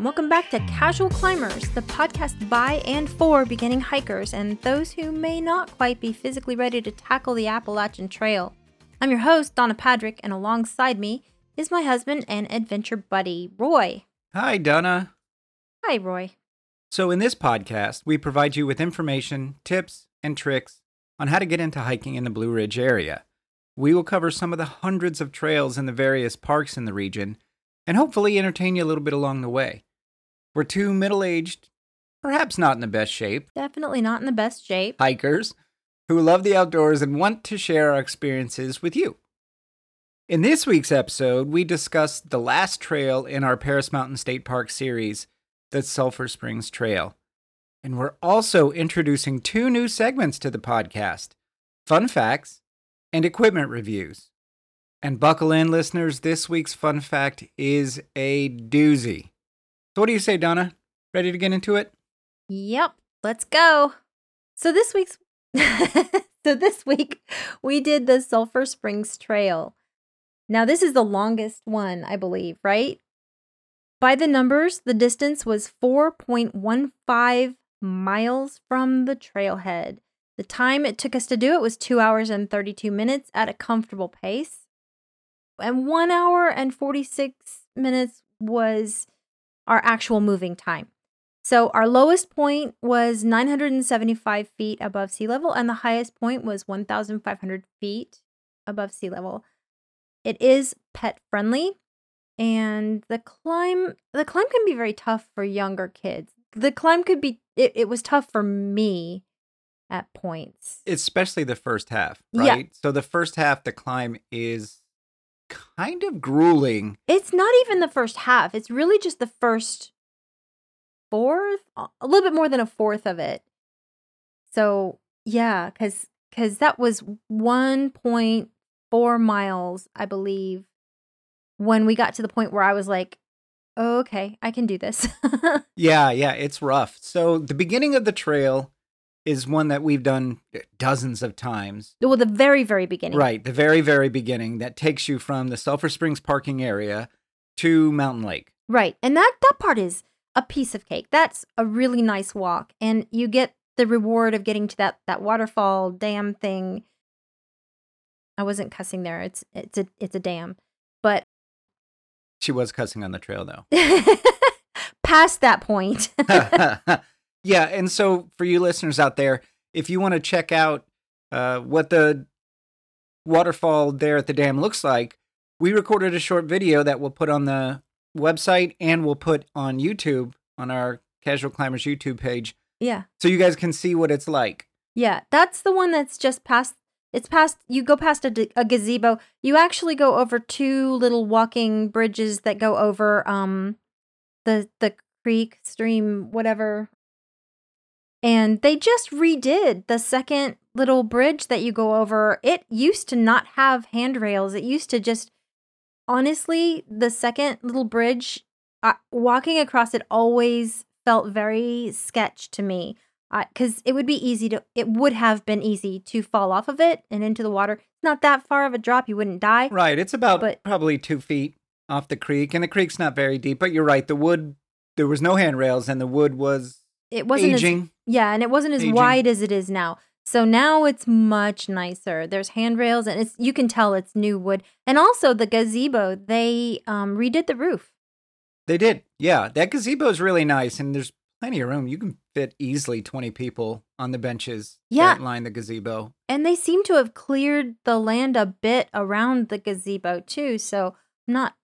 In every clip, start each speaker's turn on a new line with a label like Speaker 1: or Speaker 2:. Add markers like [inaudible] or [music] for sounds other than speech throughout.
Speaker 1: and welcome back to Casual Climbers, the podcast by and for beginning hikers and those who may not quite be physically ready to tackle the Appalachian Trail. I'm your host, Donna Padrick, and alongside me is my husband and adventure buddy, Roy.
Speaker 2: Hi, Donna.
Speaker 1: Hi, Roy.
Speaker 2: So, in this podcast, we provide you with information, tips, and tricks on how to get into hiking in the Blue Ridge area. We will cover some of the hundreds of trails in the various parks in the region and hopefully entertain you a little bit along the way. We're two middle aged, perhaps not in the best shape,
Speaker 1: Definitely not in the best shape.
Speaker 2: hikers who love the outdoors and want to share our experiences with you. In this week's episode, we discussed the last trail in our Paris Mountain State Park series, the Sulphur Springs Trail. And we're also introducing two new segments to the podcast fun facts and equipment reviews. And buckle in, listeners, this week's fun fact is a doozy. What do you say, Donna? Ready to get into it?
Speaker 1: Yep, let's go. So this week's [laughs] so this week we did the Sulphur Springs Trail. Now this is the longest one, I believe, right? By the numbers, the distance was 4.15 miles from the trailhead. The time it took us to do it was 2 hours and 32 minutes at a comfortable pace. And 1 hour and 46 minutes was our actual moving time. So our lowest point was 975 feet above sea level, and the highest point was 1,500 feet above sea level. It is pet friendly, and the climb the climb can be very tough for younger kids. The climb could be it, it was tough for me at points.
Speaker 2: especially the first half,
Speaker 1: Yeah.
Speaker 2: right? So the first half, the climb is kind of grueling.
Speaker 1: It's not even the first half. It's really just the first fourth, a little bit more than a fourth of it. So yeah, because because that was one point four miles, I believe, when we got to the point where I was like, oh, okay, I can do this. [laughs]
Speaker 2: Yeah, yeah, it's rough. So the beginning of the trail is one that we've done dozens of times.
Speaker 1: well, the very very beginning,
Speaker 2: Right, the very, very beginning that takes you from the Sulphur Springs parking area to Mountain Lake.
Speaker 1: Right. And that that part is a piece of cake. That's a really nice walk and you get the reward of getting to that that waterfall dam thing. I wasn't cussing there. It's it's a it's a dam. But
Speaker 2: She was cussing on the trail though. [laughs]
Speaker 1: past that point. [laughs] [laughs]
Speaker 2: yeah, and so for you listeners out there, if you want to check out uh, what the waterfall there at the dam looks like, we recorded a short video that we'll put on the website and we'll put on YouTube on our Casual Climbers YouTube page,
Speaker 1: yeah.
Speaker 2: so you guys can see what it's like.
Speaker 1: Yeah, that's the one that's just past it's past you go past a, a gazebo. You actually go over two little walking bridges that go over um the the creek, stream, whatever. And they just redid the second little bridge that you go over. It used to not have handrails. It used to just honestly, the second little bridge uh, walking across it always felt very sketch to me because it would be easy to it would have been easy to fall off of it and into the water it's not that far of a drop you wouldn't die
Speaker 2: Right, it's about
Speaker 1: But-
Speaker 2: probably two feet off the creek, and the creek's not very deep. But you're right, the wood there was no handrails, and the wood was
Speaker 1: it wasn't as, yeah and it wasn't as
Speaker 2: Aging.
Speaker 1: wide as it is now so now it's much nicer there's handrails and it's you can tell it's new wood and also the gazebo they um redid the roof
Speaker 2: They did. Yeah. That gazebo is really nice and there's plenty of room. You can fit easily 20 people on the benches
Speaker 1: Yeah.
Speaker 2: that line the gazebo.
Speaker 1: and they seem to have cleared the land a bit around the gazebo too so i'm not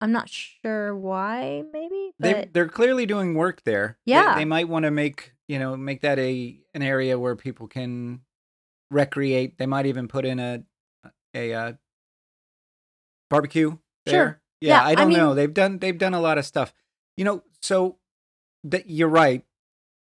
Speaker 1: i'm not sure why maybe
Speaker 2: They
Speaker 1: but
Speaker 2: they're clearly doing work there.
Speaker 1: Yeah.
Speaker 2: They, might want to make, you know, make that a an area where people can recreate. They might even put in a a uh, barbecue there.
Speaker 1: Sure.
Speaker 2: Yeah,
Speaker 1: Yeah,
Speaker 2: I
Speaker 1: I
Speaker 2: don't know.
Speaker 1: mean-
Speaker 2: They've done they've done a lot of stuff. You know, so that you're right.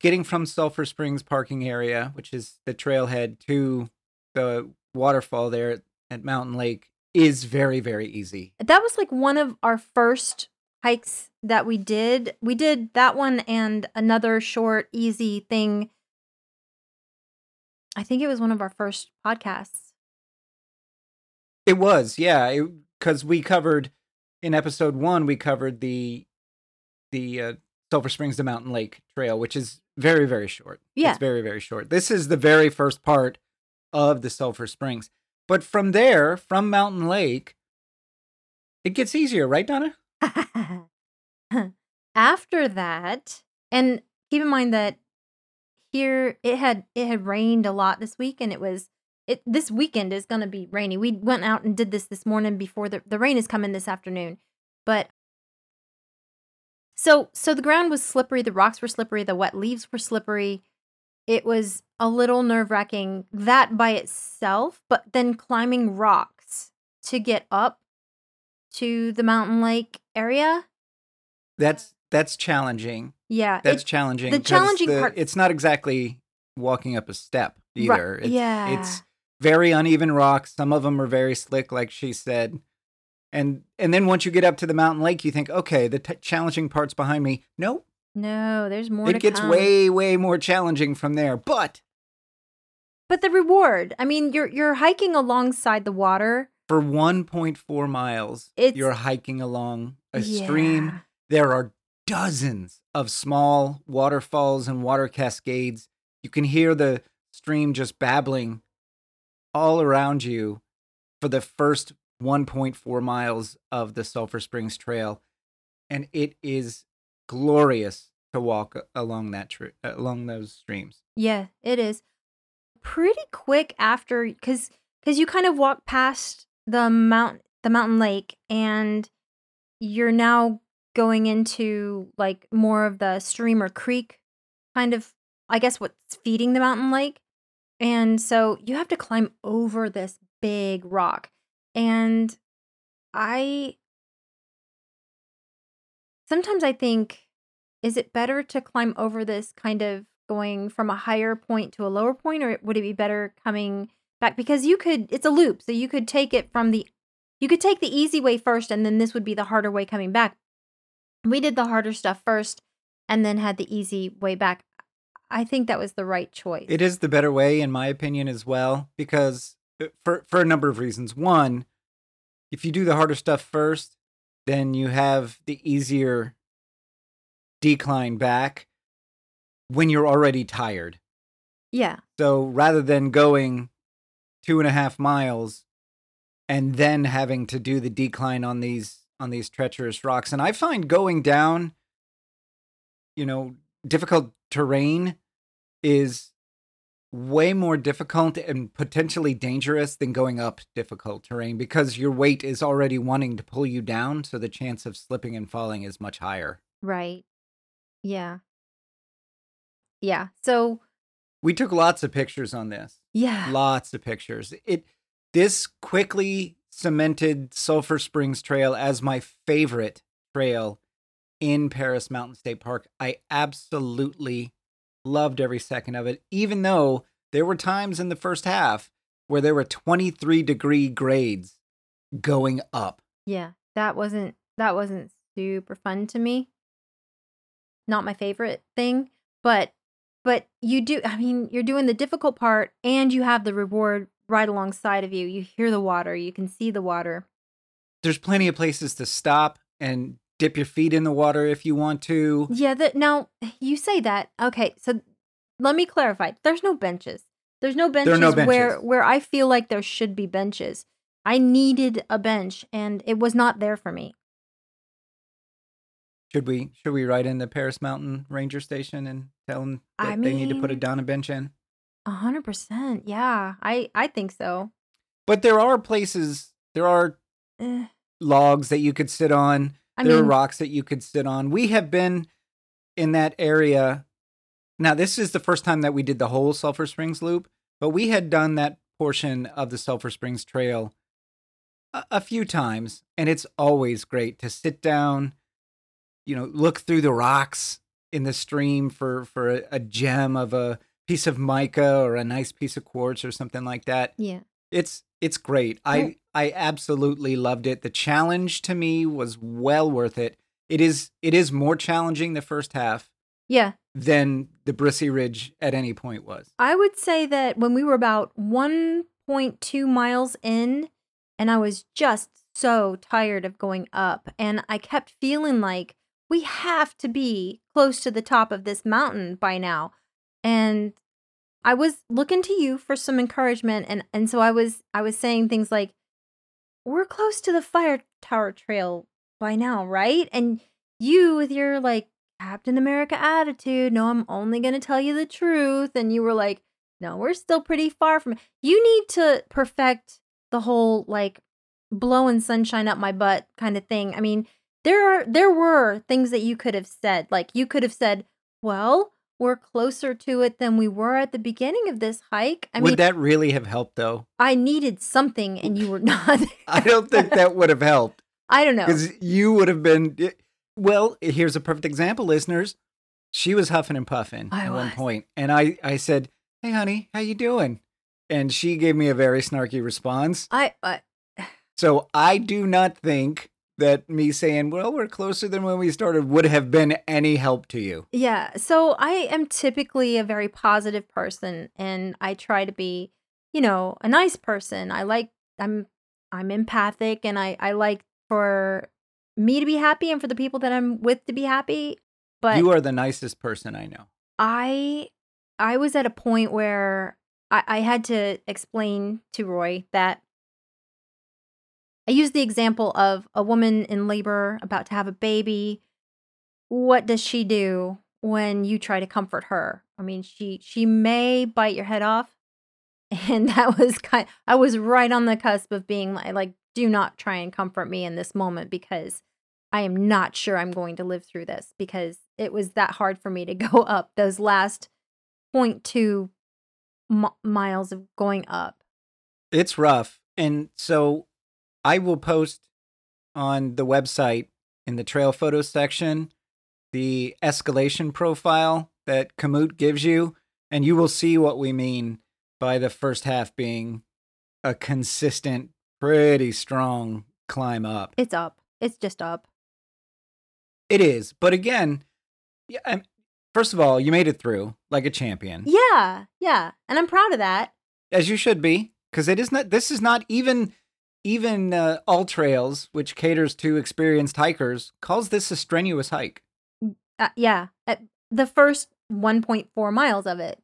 Speaker 2: Getting from Sulphur Springs parking area, which is the trailhead, to the waterfall there at Mountain Lake is very very easy.
Speaker 1: that was like one of our first hikes that we did. We did that one and another short, easy thing. I think it was one of our first podcasts.
Speaker 2: It was, yeah, because we covered in episode one, we covered the the uh, Sulphur Springs to Mountain Lake trail, which is very very short.
Speaker 1: Yeah.
Speaker 2: it's very very short. This is the very first part of the Sulphur Springs, but from there, from Mountain Lake, it gets easier, right, Donna? [laughs]
Speaker 1: After that, and keep in mind that here it had it had rained a lot this week and it was it this weekend is going to be rainy. We went out and did this this morning before the the rain is coming this afternoon. But so so the ground was slippery, the rocks were slippery, the wet leaves were slippery. It was a little nerve-wracking that by itself, but then climbing rocks to get up to the mountain lake area.
Speaker 2: That's that's challenging.
Speaker 1: Yeah,
Speaker 2: That's challenging.
Speaker 1: The challenging
Speaker 2: the-
Speaker 1: part-
Speaker 2: It's not exactly walking up a step either. It's,
Speaker 1: yeah.
Speaker 2: it's very uneven rocks. Some of them are very slick, like she said. And and then once you get up to the mountain lake, you think, okay, the t- challenging part's behind me. Nope,
Speaker 1: no, there's more. to
Speaker 2: it gets
Speaker 1: come.
Speaker 2: way way more challenging from there. But
Speaker 1: But the reward, I mean, you're you're hiking alongside the water.
Speaker 2: for 1.4 miles,
Speaker 1: It's-
Speaker 2: you're hiking along a stream. There are dozens of small waterfalls and water cascades. You can hear the stream just babbling all around you for the first 1.4 miles of the Sulphur Springs Trail. And it is glorious to walk along that tr- along those streams.
Speaker 1: Yeah, it is pretty quick after because because you kind of walk past the mount the mountain lake and you're now going into like more of the stream or creek kind of I guess what's feeding the mountain lake. And so you have to climb over this big rock. And I sometimes I think is it better to climb over this kind of going from a higher point to a lower point or would it be better coming back? Because you could it's a loop so you could take it from the you could take the easy way first and then this would be the harder way coming back. We did the harder stuff first and then had the easy way back. I think that was the right choice.
Speaker 2: It is the better way, in my opinion, as well, because uh, for for a number of reasons. One, if you do the harder stuff first, then you have the easier decline back when you're already tired.
Speaker 1: yeah
Speaker 2: So rather than going two and a half miles and then having to do the decline on these on these treacherous rocks, and I find going down, you know, difficult terrain is way more difficult and potentially dangerous than going up difficult terrain because your weight is already wanting to pull you down, so the chance of slipping and falling is much higher.
Speaker 1: right yeah yeah so
Speaker 2: We took lots of pictures on this.
Speaker 1: yeah
Speaker 2: lots of pictures. It this quickly cemented Sulphur Springs Trail as my favorite trail in Paris Mountain State Park. I absolutely loved every second of it, even though there were times in the first half where there were 23 degree grades going up.
Speaker 1: Yeah, that wasn't that wasn't super fun to me. Not my favorite thing, but but you do I mean, you're doing the difficult part and you have the reward right alongside of you. You hear the water, you can see the water.
Speaker 2: There's plenty of places to stop and dip your feet in the water if you want to.
Speaker 1: Yeah, that now you say that. Okay, so let me clarify. There's no benches. There's no benches,
Speaker 2: are no
Speaker 1: where where I feel like there should be benches. I needed a bench and it was not there for me.
Speaker 2: Should we should we write in the Paris Mountain Ranger Station and tell them
Speaker 1: I
Speaker 2: that they need to put a Donna bench in?
Speaker 1: A hundred percent. Yeah, I I think so.
Speaker 2: But there are places, there are
Speaker 1: Eh,
Speaker 2: logs that you could sit on.
Speaker 1: I
Speaker 2: there
Speaker 1: mean,
Speaker 2: are rocks that you could sit on. We have been in that area. Now, this is the first time that we did the whole Sulphur Springs loop, but we had done that portion of the Sulphur Springs Trail a, a few times, and it's always great to sit down, you know, look through the rocks in the stream for for a, a gem of a piece of mica or a nice piece of quartz or something like that.
Speaker 1: yeah.
Speaker 2: It's it's great. I I absolutely loved it. The challenge to me was well worth it. It is it is more challenging the first half
Speaker 1: Yeah.
Speaker 2: than the Brissy Ridge at any point was.
Speaker 1: I would say that when we were about 1.2 miles in, and I was just so tired of going up, and I kept feeling like we have to be close to the top of this mountain by now. And I was looking to you for some encouragement and and so I was I was saying things like we're close to the fire tower trail by now, right? And you with your like Captain America attitude, no, I'm only going to tell you the truth and you were like, no, we're still pretty far from it. You need to perfect the whole like blowing sunshine up my butt kind of thing. I mean, there are there were things that you could have said. Like you could have said, "Well, we're closer to it than we were at the beginning of this hike." I
Speaker 2: would
Speaker 1: mean,
Speaker 2: that really have helped though?
Speaker 1: I needed something and you were [laughs] not. [laughs]
Speaker 2: I don't think that would have helped
Speaker 1: I don't know.
Speaker 2: because you would have been. Eh, well, here's a perfect example, listeners. She was huffing and puffing
Speaker 1: I
Speaker 2: at one point, and I I said, "Hey, honey, how you doing?" And she gave me a very snarky response.
Speaker 1: I, I [sighs]
Speaker 2: So I do not think that me saying, "Well, we're closer than when we started," would have been any help to you.
Speaker 1: Yeah. So I am typically a very positive person and I try to be, you know, a nice person. I like I'm I'm empathic and I I like for me to be happy and for the people that I'm with to be happy. But
Speaker 2: you are the nicest person I know.
Speaker 1: I I was at a point where I, I had to explain to Roy that I use the example of a woman in labor about to have a baby. What does she do when you try to comfort her? I mean, she she may bite your head off. [laughs] And that was kind I was right on the cusp of being like, like do not try and comfort me in this moment because I am not sure I'm going to live through this because it was that hard for me to [laughs] go up those last 0.2 mi- miles of going up.
Speaker 2: It's rough. And so I will post on the website in the trail photo section the escalation profile that Komoot gives you, and you will see what we mean by the first half being a consistent, pretty strong climb up.
Speaker 1: It's up. It's just up.
Speaker 2: It is. But again, yeah, I'm- um, first of all, you made it through like a champion.
Speaker 1: Yeah, yeah. And I'm proud of that.
Speaker 2: as you should be because it is not this is not even even uh, AllTrails which caters to experienced hikers calls this a strenuous hike
Speaker 1: Uh, yeah. At the first 1.4 miles of it.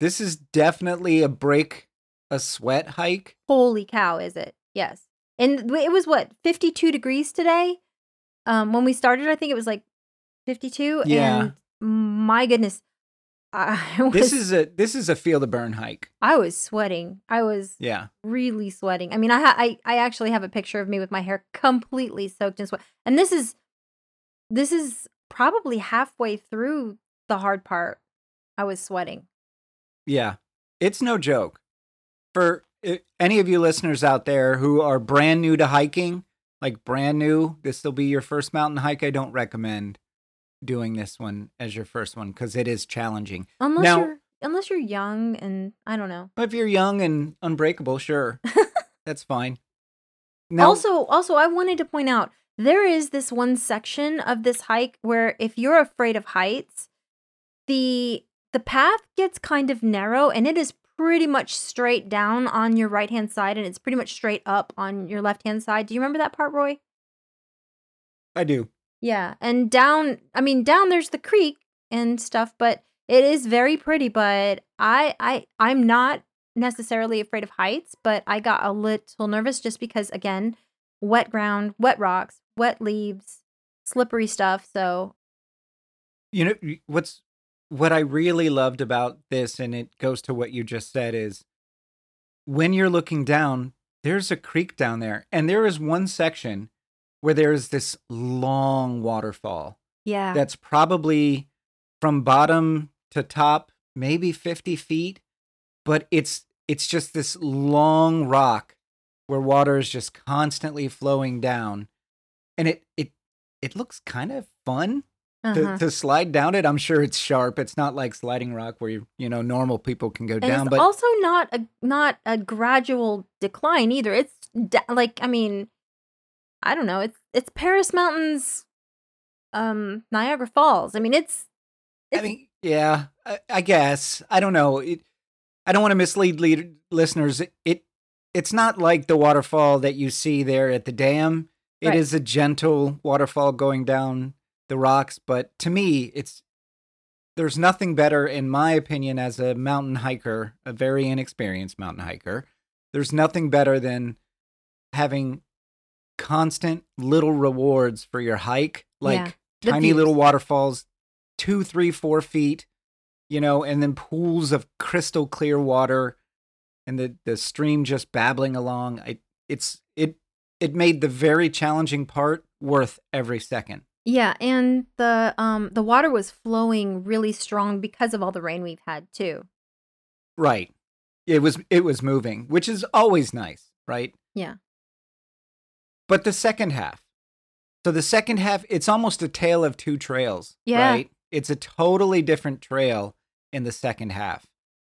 Speaker 2: this is definitely a break a sweat hike
Speaker 1: Holy cow, is it? Yes. And it was what, 52 degrees today? Um, when we started, I think it was like 52.
Speaker 2: Yeah.
Speaker 1: And my goodness, [laughs] was,
Speaker 2: this is a this is a feel the burn hike
Speaker 1: I was sweating. I was
Speaker 2: yeah
Speaker 1: really sweating. I mean, I, ha- I I actually have a picture of me with my hair completely soaked in sweat. And this is this is probably halfway through the hard part. I was sweating.
Speaker 2: yeah it's no joke for any of you listeners out there who are brand new to hiking like brand new this will be your first mountain hike i don't recommend doing this one as your first one because it is challenging
Speaker 1: Unless
Speaker 2: Now-
Speaker 1: you're unless you're young and I don't know.
Speaker 2: If you're young and unbreakable, sure, [laughs] that's fine. Now,
Speaker 1: also, also, I wanted to point out there is this one section of this hike where if you're afraid of heights, the the path gets kind of narrow and it is pretty much straight down on your right hand side and it's pretty much straight up on your left hand side. Do you remember that part, Roy?
Speaker 2: I do.
Speaker 1: Yeah, and down, I mean, down there's the creek and stuff, but it is very pretty. But I, I, I'm not necessarily afraid of heights, but I got a little nervous just because, again, wet ground, wet rocks, wet leaves, slippery stuff. So
Speaker 2: You know what's what I really loved about this, and it goes to what you just said, is when you're looking down, there's a creek down there, and there is one section where there is this long waterfall
Speaker 1: yeah,
Speaker 2: that's probably from bottom to top, maybe 50 feet, but it's it's just this long rock where water is just constantly flowing down, and it it it looks kind of fun
Speaker 1: uh-huh.
Speaker 2: to, to slide down it. I'm sure it's sharp. It's not like sliding rock where you you know normal people can go
Speaker 1: and
Speaker 2: down,
Speaker 1: it's
Speaker 2: but
Speaker 1: also not a not a gradual decline either. It's da- like I mean, I don't know. It's it's Paris Mountains, um, Niagara Falls. I mean, it's
Speaker 2: I mean, yeah, I, I guess I don't know. It, I don't want to mislead lead, listeners. It, it it's not like the waterfall that you see there at the dam. It is
Speaker 1: Right.
Speaker 2: a gentle waterfall going down the rocks, but to me, it's there's nothing better, in my opinion, as a mountain hiker, a very inexperienced mountain hiker. There's nothing better than having constant little rewards for your hike, like
Speaker 1: Yeah,
Speaker 2: tiny little waterfalls, two, three, four feet, you know, and then pools of crystal clear water, and the the stream just babbling along. I, it's it it made the very challenging part worth every second.
Speaker 1: Yeah, and the um the water was flowing really strong because of all the rain we've had too.
Speaker 2: Right. It was it was moving, which is always nice, right?
Speaker 1: Yeah.
Speaker 2: But the second half. So the second half, it's almost a tale of two trails,
Speaker 1: Yeah.
Speaker 2: right? It's a totally different trail in the second half.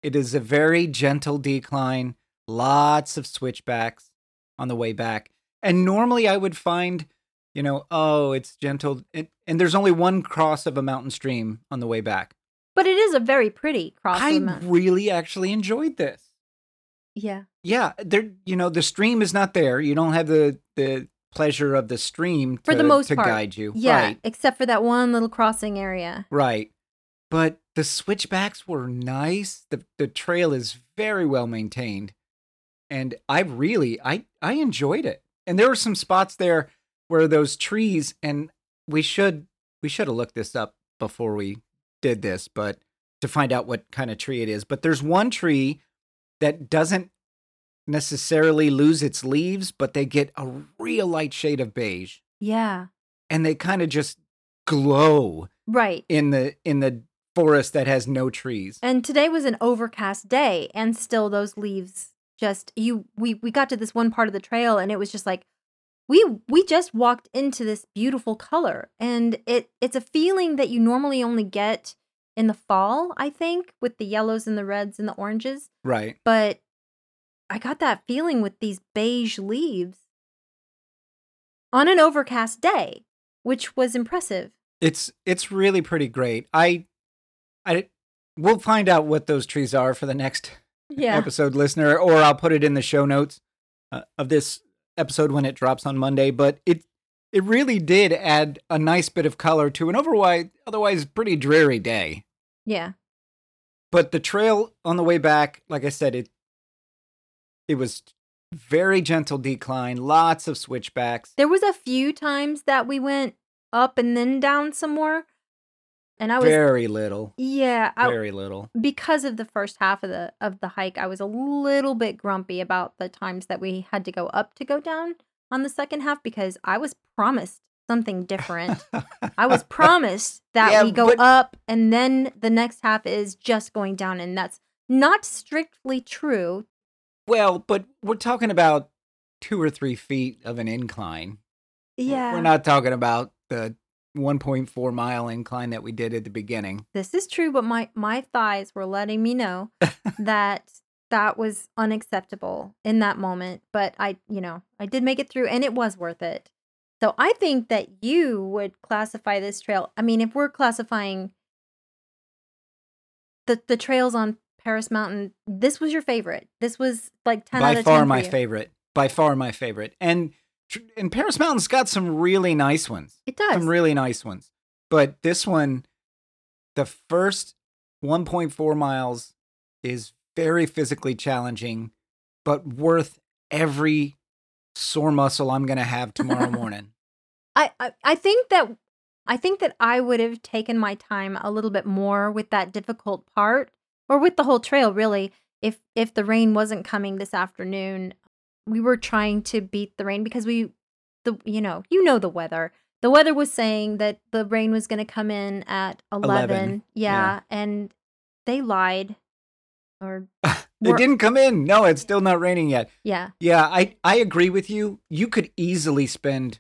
Speaker 2: It is a very gentle decline, lots of switchbacks on the way back. And normally I would find, you know, oh, it's gentle and, and there's only one cross of a mountain stream on the way back.
Speaker 1: But it is a very pretty cross
Speaker 2: I really actually enjoyed this.
Speaker 1: Yeah.
Speaker 2: Yeah, there. You know, the stream is not there. You don't have the the pleasure of the stream
Speaker 1: For the most
Speaker 2: to
Speaker 1: part.
Speaker 2: guide you.
Speaker 1: Yeah,
Speaker 2: Right,
Speaker 1: except for that one little crossing area.
Speaker 2: right. But the switchbacks were nice. the The trail is very well maintained, and I really, I, I enjoyed it. And there were some spots there where those trees, and we should, we should have looked this up before we did this, but to find out what kind of tree it is. But there's one tree that doesn't necessarily lose its leaves, but they get a real light shade of beige
Speaker 1: Yeah.
Speaker 2: and they kind of just glow
Speaker 1: Right.
Speaker 2: in the in the forest that has no trees.
Speaker 1: And today was an overcast day and still those leaves just you we we got to this one part of the trail and it was just like we we just walked into this beautiful color and it it's a feeling that you normally only get in the fall, I think, with the yellows and the reds and the oranges,
Speaker 2: Right.
Speaker 1: but I got that feeling with these beige leaves on an overcast day, which was impressive.
Speaker 2: It's it's really pretty great. I I we'll find out what those trees are for the next
Speaker 1: Yeah.
Speaker 2: episode listener or I'll put it in the show notes uh, of this episode when it drops on Monday, but it it really did add a nice bit of color to an otherwise otherwise pretty dreary day.
Speaker 1: Yeah.
Speaker 2: But the trail on the way back, like I said, it it was very gentle decline, lots of switchbacks.
Speaker 1: There was a few times that we went up and then down some more. And I was
Speaker 2: very little.
Speaker 1: yeah, I,
Speaker 2: Very little.
Speaker 1: because of the first half of the of the hike, I was a little bit grumpy about the times that we had to go up to go down on the second half because I was promised something different. [laughs] I was promised that
Speaker 2: Yeah,
Speaker 1: we go
Speaker 2: but-
Speaker 1: up and then the next half is just going down and that's not strictly true.
Speaker 2: Well, but we're talking about two or three feet of an incline.
Speaker 1: Yeah.
Speaker 2: We're not talking about the 1.4 mile incline that we did at the beginning.
Speaker 1: this is true, but my my thighs were letting me know [laughs] that that was unacceptable in that moment. But I, you know, I did make it through, and it was worth it. So I think that you would classify this trail. I mean, if we're classifying the the trails on Paris Mountain, this was your favorite. This was like ten out
Speaker 2: By
Speaker 1: of
Speaker 2: far
Speaker 1: 10 for
Speaker 2: my
Speaker 1: you.
Speaker 2: favorite. By far my favorite. And and Paris Mountain's got some really nice ones.
Speaker 1: It does.
Speaker 2: Some really nice ones. But this one, the first 1.4 miles is very physically challenging, but worth every sore muscle I'm going to have tomorrow [laughs] morning.
Speaker 1: I, I I think that I think that I would have taken my time a little bit more with that difficult part or with the whole trail really if if the rain wasn't coming this afternoon we were trying to beat the rain because we the you know you know the weather the weather was saying that the rain was going to come in at 11,
Speaker 2: 11,
Speaker 1: Yeah,
Speaker 2: yeah.
Speaker 1: and they lied or [laughs]
Speaker 2: it didn't come in. No, it's still not raining yet.
Speaker 1: yeah
Speaker 2: Yeah, I I agree with you. You could easily spend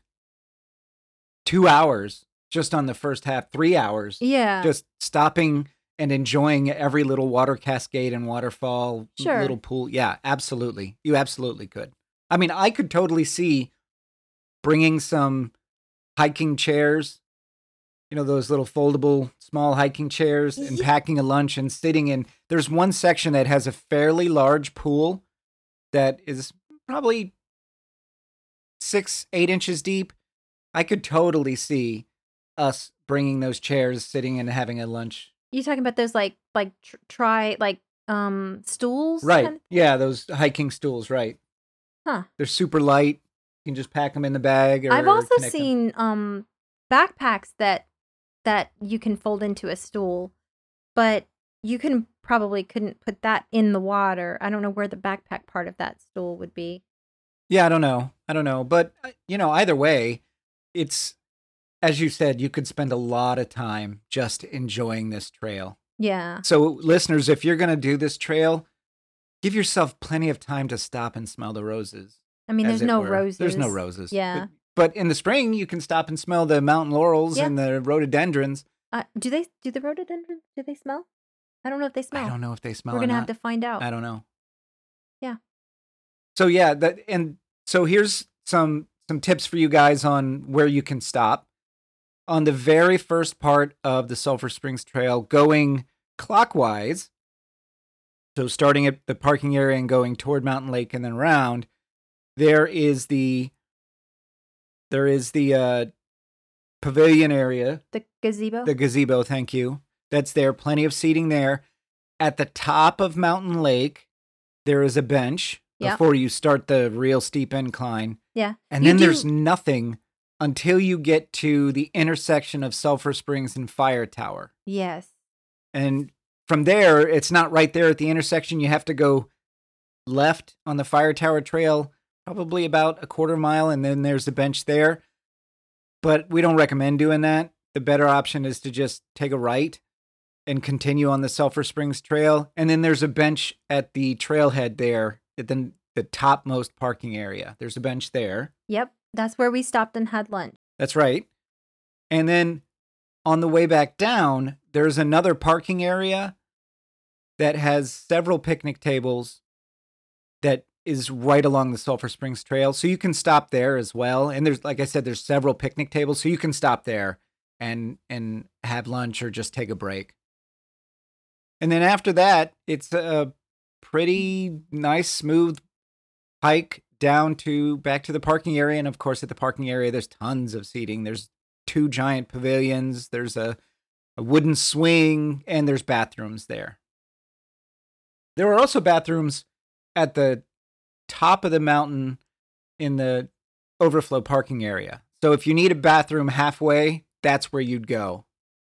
Speaker 2: 2 hours just on the first half, 3 hours
Speaker 1: yeah
Speaker 2: just stopping and enjoying every little water cascade and waterfall,
Speaker 1: Sure.
Speaker 2: little pool. Yeah, absolutely. You absolutely could. I mean, I could totally see bringing some hiking chairs, you know, those little foldable small hiking chairs and packing a lunch and sitting in. There's one section that has a fairly large pool that is probably six, eight inches deep. I could totally see us bringing those chairs, sitting and having a lunch.
Speaker 1: You talking about those like like tr- try like um stools?
Speaker 2: Right.
Speaker 1: kind of-
Speaker 2: Yeah, those hiking stools, right.
Speaker 1: Huh.
Speaker 2: They're super light. You can just pack them in the bag or
Speaker 1: I've also seen um backpacks that that you can fold into a stool, but you can probably couldn't put that in the water. I don't know where the backpack part of that stool would be.
Speaker 2: Yeah, I don't know. I don't know. But, uh, you know, either way, it's, as you said, you could spend a lot of time just enjoying this trail.
Speaker 1: Yeah.
Speaker 2: So, listeners, if you're going to do this trail, give yourself plenty of time to stop and smell the roses.
Speaker 1: I mean, there's no
Speaker 2: were.
Speaker 1: roses.
Speaker 2: There's no roses.
Speaker 1: Yeah.
Speaker 2: But, in the spring, you can stop and smell the mountain laurels
Speaker 1: Yeah.
Speaker 2: and the rhododendrons.
Speaker 1: Uh, do they do the rhododendrons? Do they smell? I don't know if they smell.
Speaker 2: I don't know if they smell
Speaker 1: We're gonna have to find out.
Speaker 2: I don't know.
Speaker 1: Yeah.
Speaker 2: So yeah, that and so here's some some tips for you guys on where you can stop. On the very first part of the Sulphur Springs Trail, going clockwise, so starting at the parking area and going toward Mountain Lake and then around, there is the there is the uh, pavilion area
Speaker 1: The gazebo.
Speaker 2: the gazebo, thank you. That's there. Plenty of seating there. At the top of Mountain Lake, there is a bench
Speaker 1: Yep.
Speaker 2: before you start the real steep incline.
Speaker 1: yeah.
Speaker 2: And
Speaker 1: You
Speaker 2: then there's nothing until you get to the intersection of Sulphur Springs and Fire Tower.
Speaker 1: Yes.
Speaker 2: And from there, it's not right there at the intersection. You have to go left on the Fire Tower Trail, probably about a quarter mile, and then there's a bench there. But we don't recommend doing that. The better option is to just take a right and continue on the Sulphur Springs Trail. And then there's a bench at the trailhead there, at the, the topmost parking area. There's a bench there.
Speaker 1: Yep. That's where we stopped and had lunch.
Speaker 2: That's right. And then on the way back down, there's another parking area that has several picnic tables that is right along the Sulphur Springs Trail. So you can stop there as well. And there's like I said, there's several picnic tables. So you can stop there and and have lunch or just take a break. And then after that, it's a pretty nice, smooth hike down to back to the parking area. And of course, at the parking area, there's tons of seating. There's two giant pavilions, there's a, a wooden swing, and there's bathrooms there. There are also bathrooms at the top of the mountain in the overflow parking area. So if you need a bathroom halfway, that's where you'd go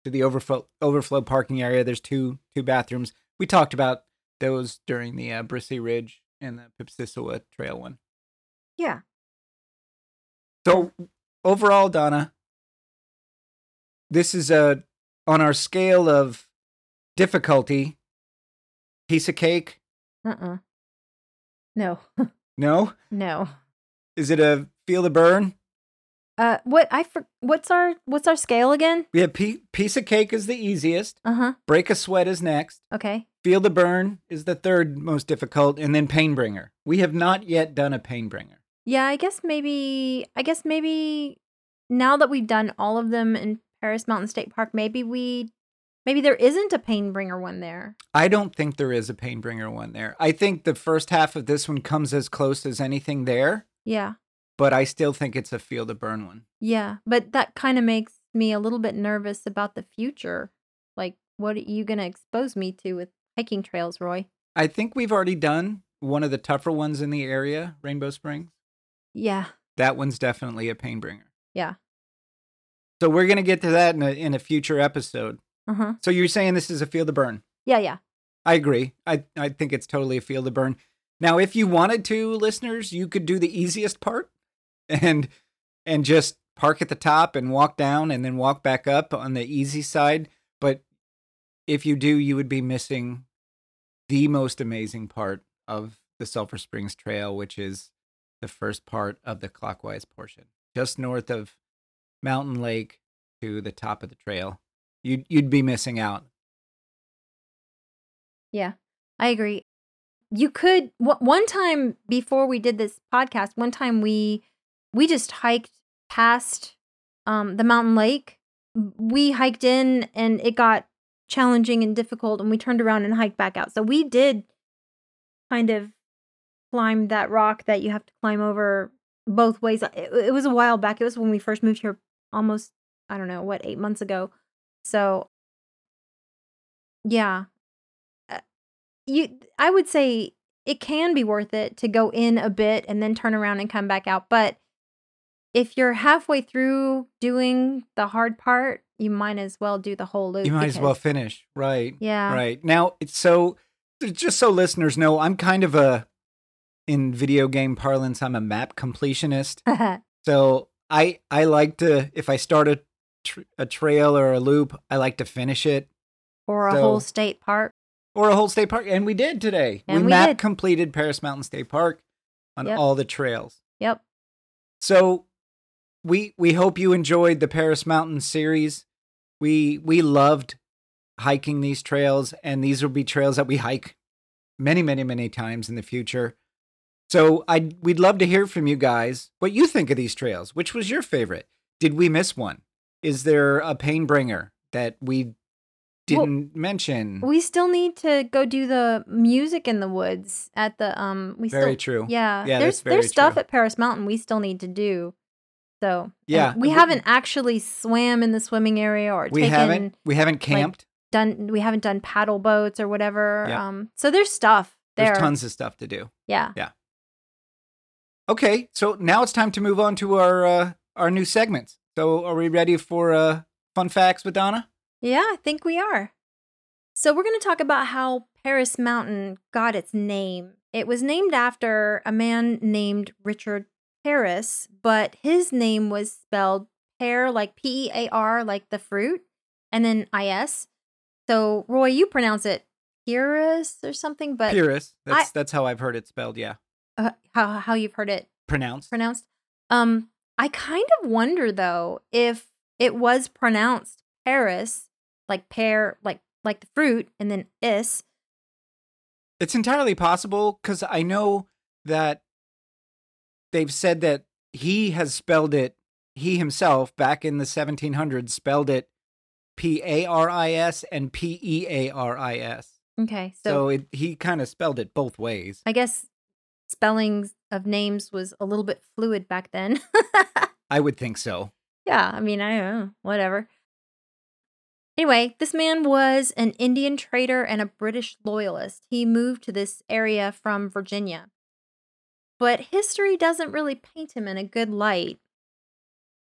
Speaker 2: to the overflow overflow parking area. There's two two bathrooms. We talked about those during the uh, Brissy Ridge and the Pipsissewa Trail one.
Speaker 1: Yeah.
Speaker 2: So overall, Donna, this is a on our scale of difficulty. Piece of cake?
Speaker 1: Uh uh No.
Speaker 2: No.
Speaker 1: no.
Speaker 2: Is it a feel the burn?
Speaker 1: Uh, what I for, what's our what's our scale again?
Speaker 2: Yeah, pe- piece of cake is the easiest.
Speaker 1: Uh huh.
Speaker 2: Break a sweat is next.
Speaker 1: Okay.
Speaker 2: Feel the burn is the third most difficult, and then pain bringer. We have not yet done a pain bringer.
Speaker 1: Yeah, I guess maybe I guess maybe now that we've done all of them in Paris Mountain State Park, maybe we maybe there isn't a pain bringer one there.
Speaker 2: I don't think there is a pain bringer one there. I think the first half of this one comes as close as anything there,
Speaker 1: Yeah.
Speaker 2: but I still think it's a feel to burn one.
Speaker 1: Yeah, but that kind of makes me a little bit nervous about the future. Like what are you going to expose me to with hiking trails, Roy?
Speaker 2: I think we've already done one of the tougher ones in the area, Rainbow Springs.
Speaker 1: Yeah.
Speaker 2: That one's definitely a pain bringer.
Speaker 1: Yeah.
Speaker 2: So we're gonna get to that in a in a future episode.
Speaker 1: Uh-huh.
Speaker 2: So you're saying this is a feel the burn?
Speaker 1: Yeah, yeah.
Speaker 2: I agree. I I think it's totally a feel the burn. Now, if you wanted to, listeners, you could do the easiest part and and just park at the top and walk down and then walk back up on the easy side. But if you do, you would be missing the most amazing part of the Sulphur Springs Trail, which is the first part of the clockwise portion, just north of Mountain Lake to the top of the trail. You'd you'd be missing out.
Speaker 1: Yeah, I agree. You could one time before we did this podcast. One time we we just hiked past um, the mountain lake. We hiked in, and it got challenging and difficult, and we turned around and hiked back out. So we did kind of climb that rock that you have to climb over both ways. It, it was a while back. It was when we first moved here, almost I don't know, what, eight months ago. So, yeah. Uh, you, I would say it can be worth it to go in a bit and then turn around and come back out. But if you're halfway through doing the hard part, you might as well do the whole loop.
Speaker 2: You might as well
Speaker 1: because-
Speaker 2: finish. Right.
Speaker 1: Yeah.
Speaker 2: Right. Now, it's so just so listeners know, I'm kind of a in video game parlance, I'm a map completionist. [laughs] So I I like to if I start a tr- a trail or a loop, I like to finish it
Speaker 1: or a
Speaker 2: So-
Speaker 1: whole state park.
Speaker 2: or a whole state park, and we did today.
Speaker 1: And
Speaker 2: we
Speaker 1: we
Speaker 2: map
Speaker 1: did.
Speaker 2: completed Paris Mountain State Park on
Speaker 1: Yep.
Speaker 2: all the trails.
Speaker 1: Yep.
Speaker 2: So we we hope you enjoyed the Paris Mountain series. We we loved hiking these trails and these will be trails that we hike many many many times in the future. So I we'd love to hear from you guys what you think of these trails. Which was your favorite? Did we miss one? Is there a pain bringer that we didn't mention?
Speaker 1: We still need to go do the music in the woods at the um. We
Speaker 2: Very
Speaker 1: still
Speaker 2: true.
Speaker 1: yeah.
Speaker 2: Yeah,
Speaker 1: there's there's stuff
Speaker 2: true.
Speaker 1: at Paris Mountain we still need to do. So
Speaker 2: Yeah,
Speaker 1: we haven't actually swam in the swimming area or
Speaker 2: We
Speaker 1: taken
Speaker 2: haven't we haven't camped.
Speaker 1: done. We haven't done paddle boats or whatever.
Speaker 2: Yeah.
Speaker 1: Um. So there's stuff there.
Speaker 2: There's tons of stuff to do.
Speaker 1: Yeah. Yeah.
Speaker 2: Okay, so now it's time to move on to our uh, our new segments. So, are we ready for uh, fun facts with Donna?
Speaker 1: Yeah, I think we are. So, we're going to talk about how Paris Mountain got its name. It was named after a man named Richard Paris, but his name was spelled pear, like P E A R, like the fruit, and then I S. So, Roy, you pronounce it Pearis or something, but
Speaker 2: Pearis. That's that's how I've heard it spelled. Yeah,
Speaker 1: uh, how, how you've heard it
Speaker 2: pronounced.
Speaker 1: pronounced. Um, I kind of wonder though if it was pronounced Paris, like pear, like like the fruit, and then is.
Speaker 2: It's entirely possible because I know that they've said that he has spelled it. He himself, back in the 1700s, spelled it P A R I S and P E A R I S.
Speaker 1: Okay, so,
Speaker 2: So it, he kind of spelled it both ways.
Speaker 1: I guess spellings of names was a little bit fluid back then. [laughs]
Speaker 2: I would think so.
Speaker 1: yeah, I mean, I don't know, whatever. Anyway, this man was an Indian trader and a British loyalist. He moved to this area from Virginia. But history doesn't really paint him in a good light.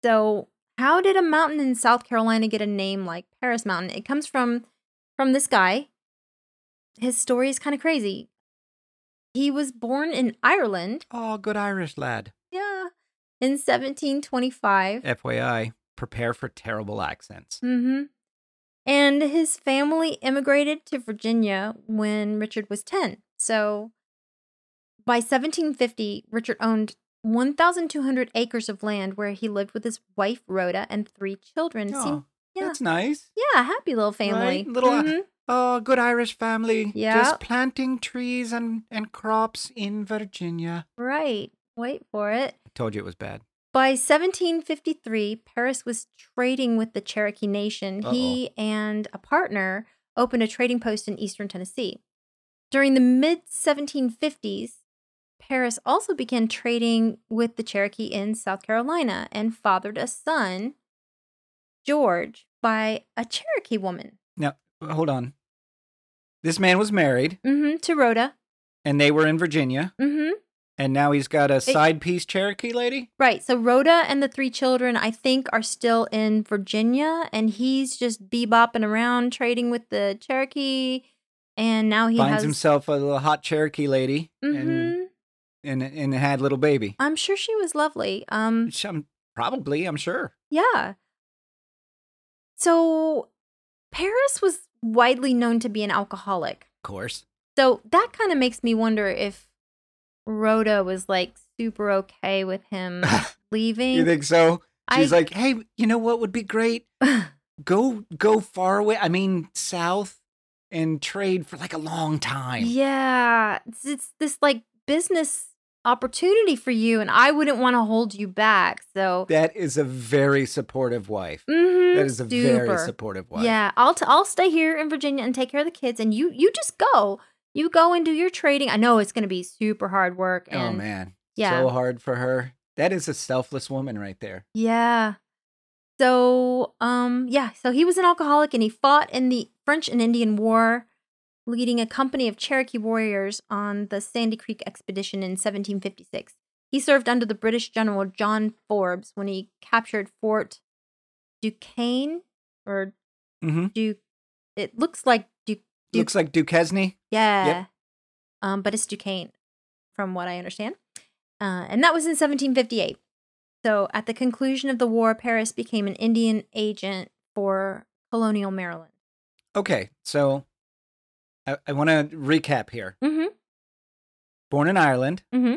Speaker 1: So, how did a mountain in South Carolina get a name like Paris Mountain? It comes from from this guy. His story is kind of crazy. He was born in Ireland,
Speaker 2: Oh, good Irish lad.
Speaker 1: yeah, in 1725.
Speaker 2: FYI, prepare for terrible accents.
Speaker 1: Mm-hmm. And his family immigrated to Virginia when Richard was 10. So by 1750, Richard owned 1,200 acres of land where he lived with his wife, Rhoda, and three children.
Speaker 2: Oh,
Speaker 1: Seem- yeah.
Speaker 2: That's nice.
Speaker 1: yeah, happy little family.
Speaker 2: Right? Little, uh,
Speaker 1: Mhm.
Speaker 2: Oh, good Irish family.
Speaker 1: Yeah.
Speaker 2: Just planting trees and, and crops in Virginia.
Speaker 1: Right. Wait for it.
Speaker 2: I told you it was bad.
Speaker 1: By 1753, Paris was trading with the Cherokee Nation. He and a partner opened a trading post in eastern Tennessee. During the mid 1750s, Paris also began trading with the Cherokee in South Carolina and fathered a son, George, by a Cherokee woman
Speaker 2: Now, hold on. This man was married
Speaker 1: hmm to Rhoda.
Speaker 2: and they were in Virginia.
Speaker 1: hmm
Speaker 2: And now he's got a side piece Cherokee lady.
Speaker 1: Right. So Rhoda and the three children, I think, are still in Virginia, and he's just bebopping around trading with the Cherokee. And now he
Speaker 2: Finds
Speaker 1: has.
Speaker 2: himself a little hot Cherokee lady and,
Speaker 1: Mhm.
Speaker 2: and and had a little baby.
Speaker 1: I'm sure she was lovely. Um.
Speaker 2: Some, probably, I'm sure.
Speaker 1: Yeah. So Paris was widely known to be an alcoholic.
Speaker 2: Of course.
Speaker 1: So that kind of makes me wonder if Rhoda was like super okay with him [laughs] leaving.
Speaker 2: You think so? She's
Speaker 1: I-
Speaker 2: like, hey, you know what would be great? [laughs] Go go far away. I mean, south and trade for like a long time.
Speaker 1: Yeah, it's, it's this like business opportunity for you, and I wouldn't want to hold you back. So
Speaker 2: That is a very supportive wife.
Speaker 1: mhm,
Speaker 2: That is a very supportive wife.
Speaker 1: Yeah, I'll t- I'll stay here in Virginia and take care of the kids, and you you just go. You go and do your trading. I know it's going to be super hard work.
Speaker 2: Oh man.
Speaker 1: yeah.
Speaker 2: So hard for her. That is a selfless woman right there.
Speaker 1: Yeah. So, um, yeah, so he was an alcoholic and he fought in the French and Indian War, leading a company of Cherokee warriors on the Sandy Creek expedition in 1756. He served under the British General John Forbes when he captured Fort Duquesne or
Speaker 2: Mm-hmm.
Speaker 1: Duke. It looks like Duke. Duke
Speaker 2: Looks like Duquesne.
Speaker 1: yeah. Um, but it's Duquesne, from what I understand. Uh, and that was in 1758. So at the conclusion of the war, Pearis became an Indian agent for colonial Maryland.
Speaker 2: Okay, so I, I want to recap here.
Speaker 1: Mm-hmm.
Speaker 2: Born in Ireland
Speaker 1: Mm-hmm.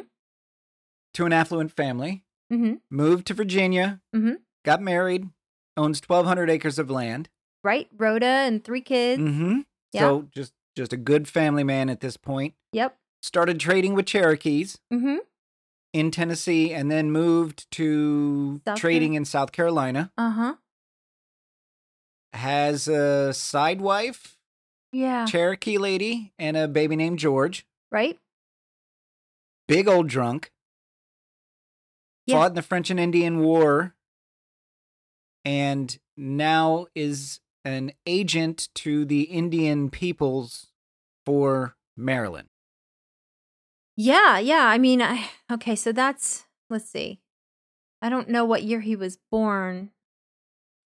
Speaker 2: to an affluent family,
Speaker 1: Mm-hmm.
Speaker 2: moved to Virginia,
Speaker 1: Mhm.
Speaker 2: got married, owns 1,200 acres of land.
Speaker 1: Right? Rhoda and three kids.
Speaker 2: Mm-hmm.
Speaker 1: Yeah.
Speaker 2: So just just a good family man at this point.
Speaker 1: Yep.
Speaker 2: Started trading with Cherokees
Speaker 1: Mm-hmm.
Speaker 2: in Tennessee, and then moved to
Speaker 1: South
Speaker 2: trading in South Carolina.
Speaker 1: Uh-huh.
Speaker 2: Has a side wife,
Speaker 1: Yeah.
Speaker 2: Cherokee lady, and a baby named George.
Speaker 1: right?
Speaker 2: Big old drunk.
Speaker 1: Yeah.
Speaker 2: Fought in the French and Indian War, and now is an agent to the Indian peoples for Maryland.
Speaker 1: Yeah, yeah. I mean, I okay, so that's let's see. I don't know what year he was born.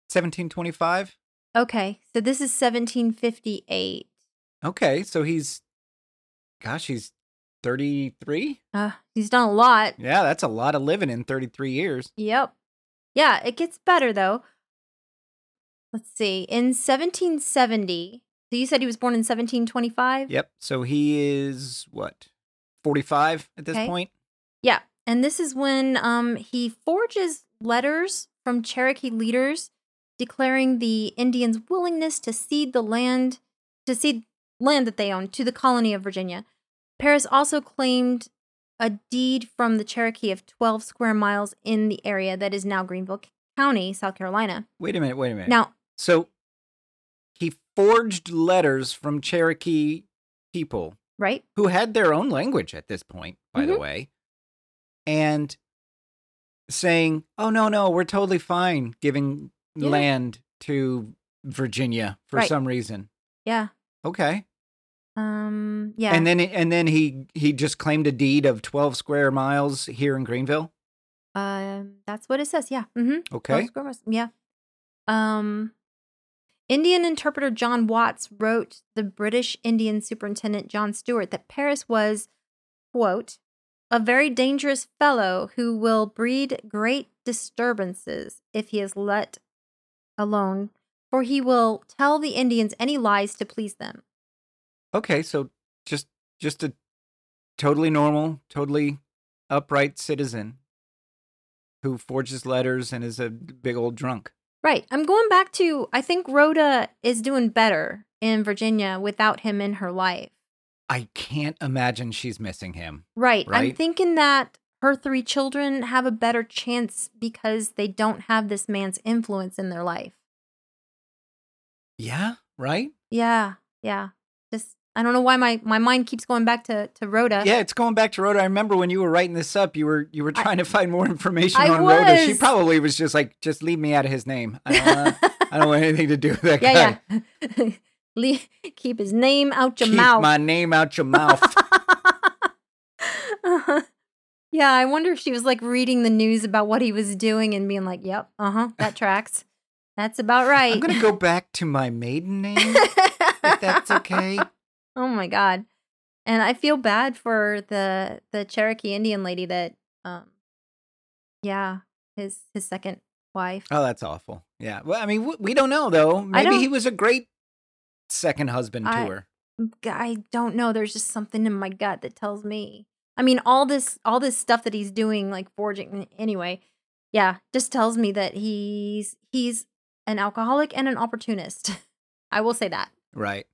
Speaker 2: 1725.
Speaker 1: Okay, so this is 1758.
Speaker 2: Okay, so he's, gosh, he's 33.
Speaker 1: Uh, he's done a lot.
Speaker 2: Yeah, that's a lot of living in 33 years.
Speaker 1: Yep. Yeah, it gets better though. Let's see. In 1770, so you said he was born in 1725?
Speaker 2: Yep. So he is what, 45 at this
Speaker 1: Okay.
Speaker 2: point?
Speaker 1: Yeah. And this is when um he forges letters from Cherokee leaders declaring the Indians' willingness to cede the land to cede land that they own to the colony of Virginia. Pearis also claimed a deed from the Cherokee of 12 square miles in the area that is now Greenville County, South Carolina.
Speaker 2: Wait a minute. Wait a minute.
Speaker 1: Now,
Speaker 2: So he forged letters from Cherokee people
Speaker 1: right?
Speaker 2: who had their own language at this point, by the
Speaker 1: Mhm.
Speaker 2: way, and saying, "Oh no, no, we're totally fine giving
Speaker 1: Yeah.
Speaker 2: land to Virginia for
Speaker 1: Right.
Speaker 2: some reason."
Speaker 1: Yeah.
Speaker 2: Okay.
Speaker 1: Um yeah.
Speaker 2: And then and then he he just claimed a deed of 12 square miles here in Greenville.
Speaker 1: Um, that's what it says. Yeah. Mm-hmm.
Speaker 2: Okay.
Speaker 1: Yeah. Um, Indian interpreter John Watts wrote the British Indian superintendent John Stuart that Pearis was, quote, a very dangerous fellow who will breed great disturbances if he is let alone, for he will tell the Indians any lies to please them.
Speaker 2: Okay, so just just a totally normal, totally upright citizen who forges letters and is a big old drunk.
Speaker 1: Right. I'm going back to I think Rhoda is doing better in Virginia without him in her life.
Speaker 2: I can't imagine she's missing him.
Speaker 1: Right. I'm thinking that her three children have a better chance because they don't have this man's influence in their life.
Speaker 2: Yeah, right?
Speaker 1: Yeah. Yeah. Just I don't know why my my mind keeps going back to to Rhoda.
Speaker 2: Yeah, it's going back to Rhoda. I remember when you were writing this up, you were you were
Speaker 1: I-
Speaker 2: trying to find more information
Speaker 1: I
Speaker 2: on Rhoda. She probably was just like, just leave me out of his name. I don't, wanna, I don't want anything to do with that [laughs] guy.
Speaker 1: yeah, yeah. [laughs] Le- keep his name out your
Speaker 2: Keep
Speaker 1: mouth.
Speaker 2: my name out your mouth. [laughs]
Speaker 1: yeah, I wonder if she was like reading the news about what he was doing and being like, "Yep, uh huh, that tracks. That's about right."
Speaker 2: I'm gonna go back to my maiden name, if that's okay. [laughs]
Speaker 1: Oh my god. And I feel bad for the the Cherokee Indian lady that um yeah, his his second wife.
Speaker 2: Oh, that's awful. Yeah. Well, I mean, w- we don't know though. Maybe he was a great second husband to
Speaker 1: I-
Speaker 2: her.
Speaker 1: I don't know, there's just something in my gut that tells me. I mean, all this all this stuff that he's doing like forging eh, anyway. Yeah, just tells me that he's he's an alcoholic and an opportunist. [laughs] I will say that.
Speaker 2: Right.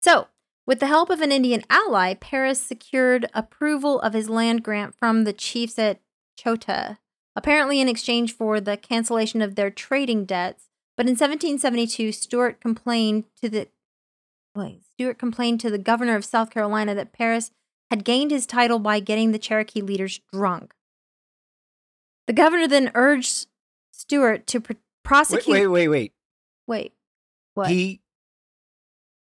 Speaker 1: So, with the help of an Indian ally, Pearis secured approval of his land grant from the chiefs at Chota, apparently in exchange for the cancellation of their trading debts. But in 1772, Stuart complained to the wait, Stuart complained to the governor of South Carolina that Pearis had gained his title by getting the Cherokee leaders drunk. The governor then urged Stuart to pr-
Speaker 2: Wait,
Speaker 1: prosecute.
Speaker 2: wait, wait, wait.
Speaker 1: wait. What?
Speaker 2: He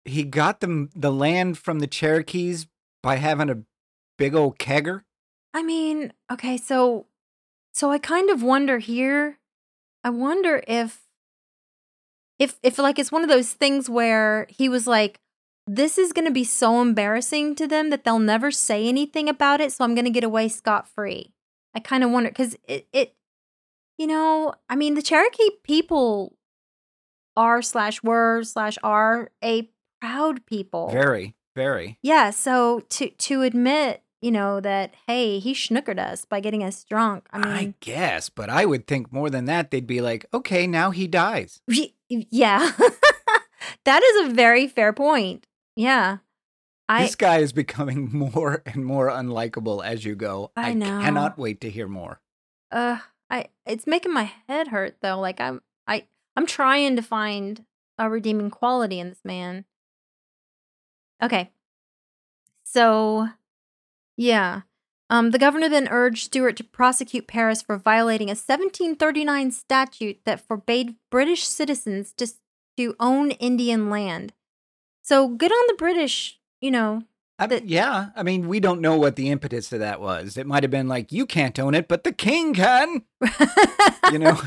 Speaker 2: he got the the land from the Cherokees by having a big old kegger.
Speaker 1: I mean, okay, so so I kind of wonder here. I wonder if if if like it's one of those things where he was like this is going to be so embarrassing to them that they'll never say anything about it, so I'm going to get away scot free. I kind of wonder cuz it it you know, I mean, the Cherokee people are slash were slash are a proud people.
Speaker 2: Very, very.
Speaker 1: Yeah, so to to admit, you know, that hey, he schnookered us by getting us drunk. I
Speaker 2: I, guess, but I would think more than that. They'd be like, okay, now he dies.
Speaker 1: yeah. [laughs] that is a very fair point. Yeah. I
Speaker 2: this guy is becoming [laughs] more and more unlikable as you go.
Speaker 1: I know.
Speaker 2: cannot wait to hear more.
Speaker 1: uh I it's making my head hurt though. Like I'm I I'm trying to find a redeeming quality in this man. Okay. So yeah. Um, the governor then urged Stuart to prosecute Pearis for violating a 1739 statute that forbade British citizens to, to own Indian land. So good on the British, you know.
Speaker 2: I,
Speaker 1: That-
Speaker 2: yeah, I mean, we don't know what the impetus to that was. It might have been like, you can't own it, but the king can. [laughs] You know,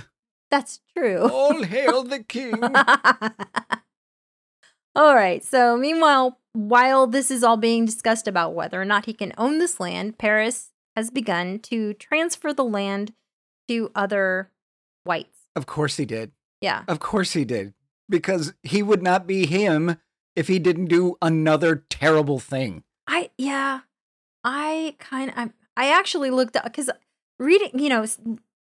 Speaker 1: That's true.
Speaker 2: all hail the king. [laughs]
Speaker 1: all right. So, meanwhile, while this is all being discussed about whether or not he can own this land, Pearis has begun to transfer the land to other whites.
Speaker 2: Of course he did.
Speaker 1: Yeah.
Speaker 2: Of course he did. Because he would not be him if he didn't do another terrible thing.
Speaker 1: I yeah. I kind of I actually looked up cuz reading, you know,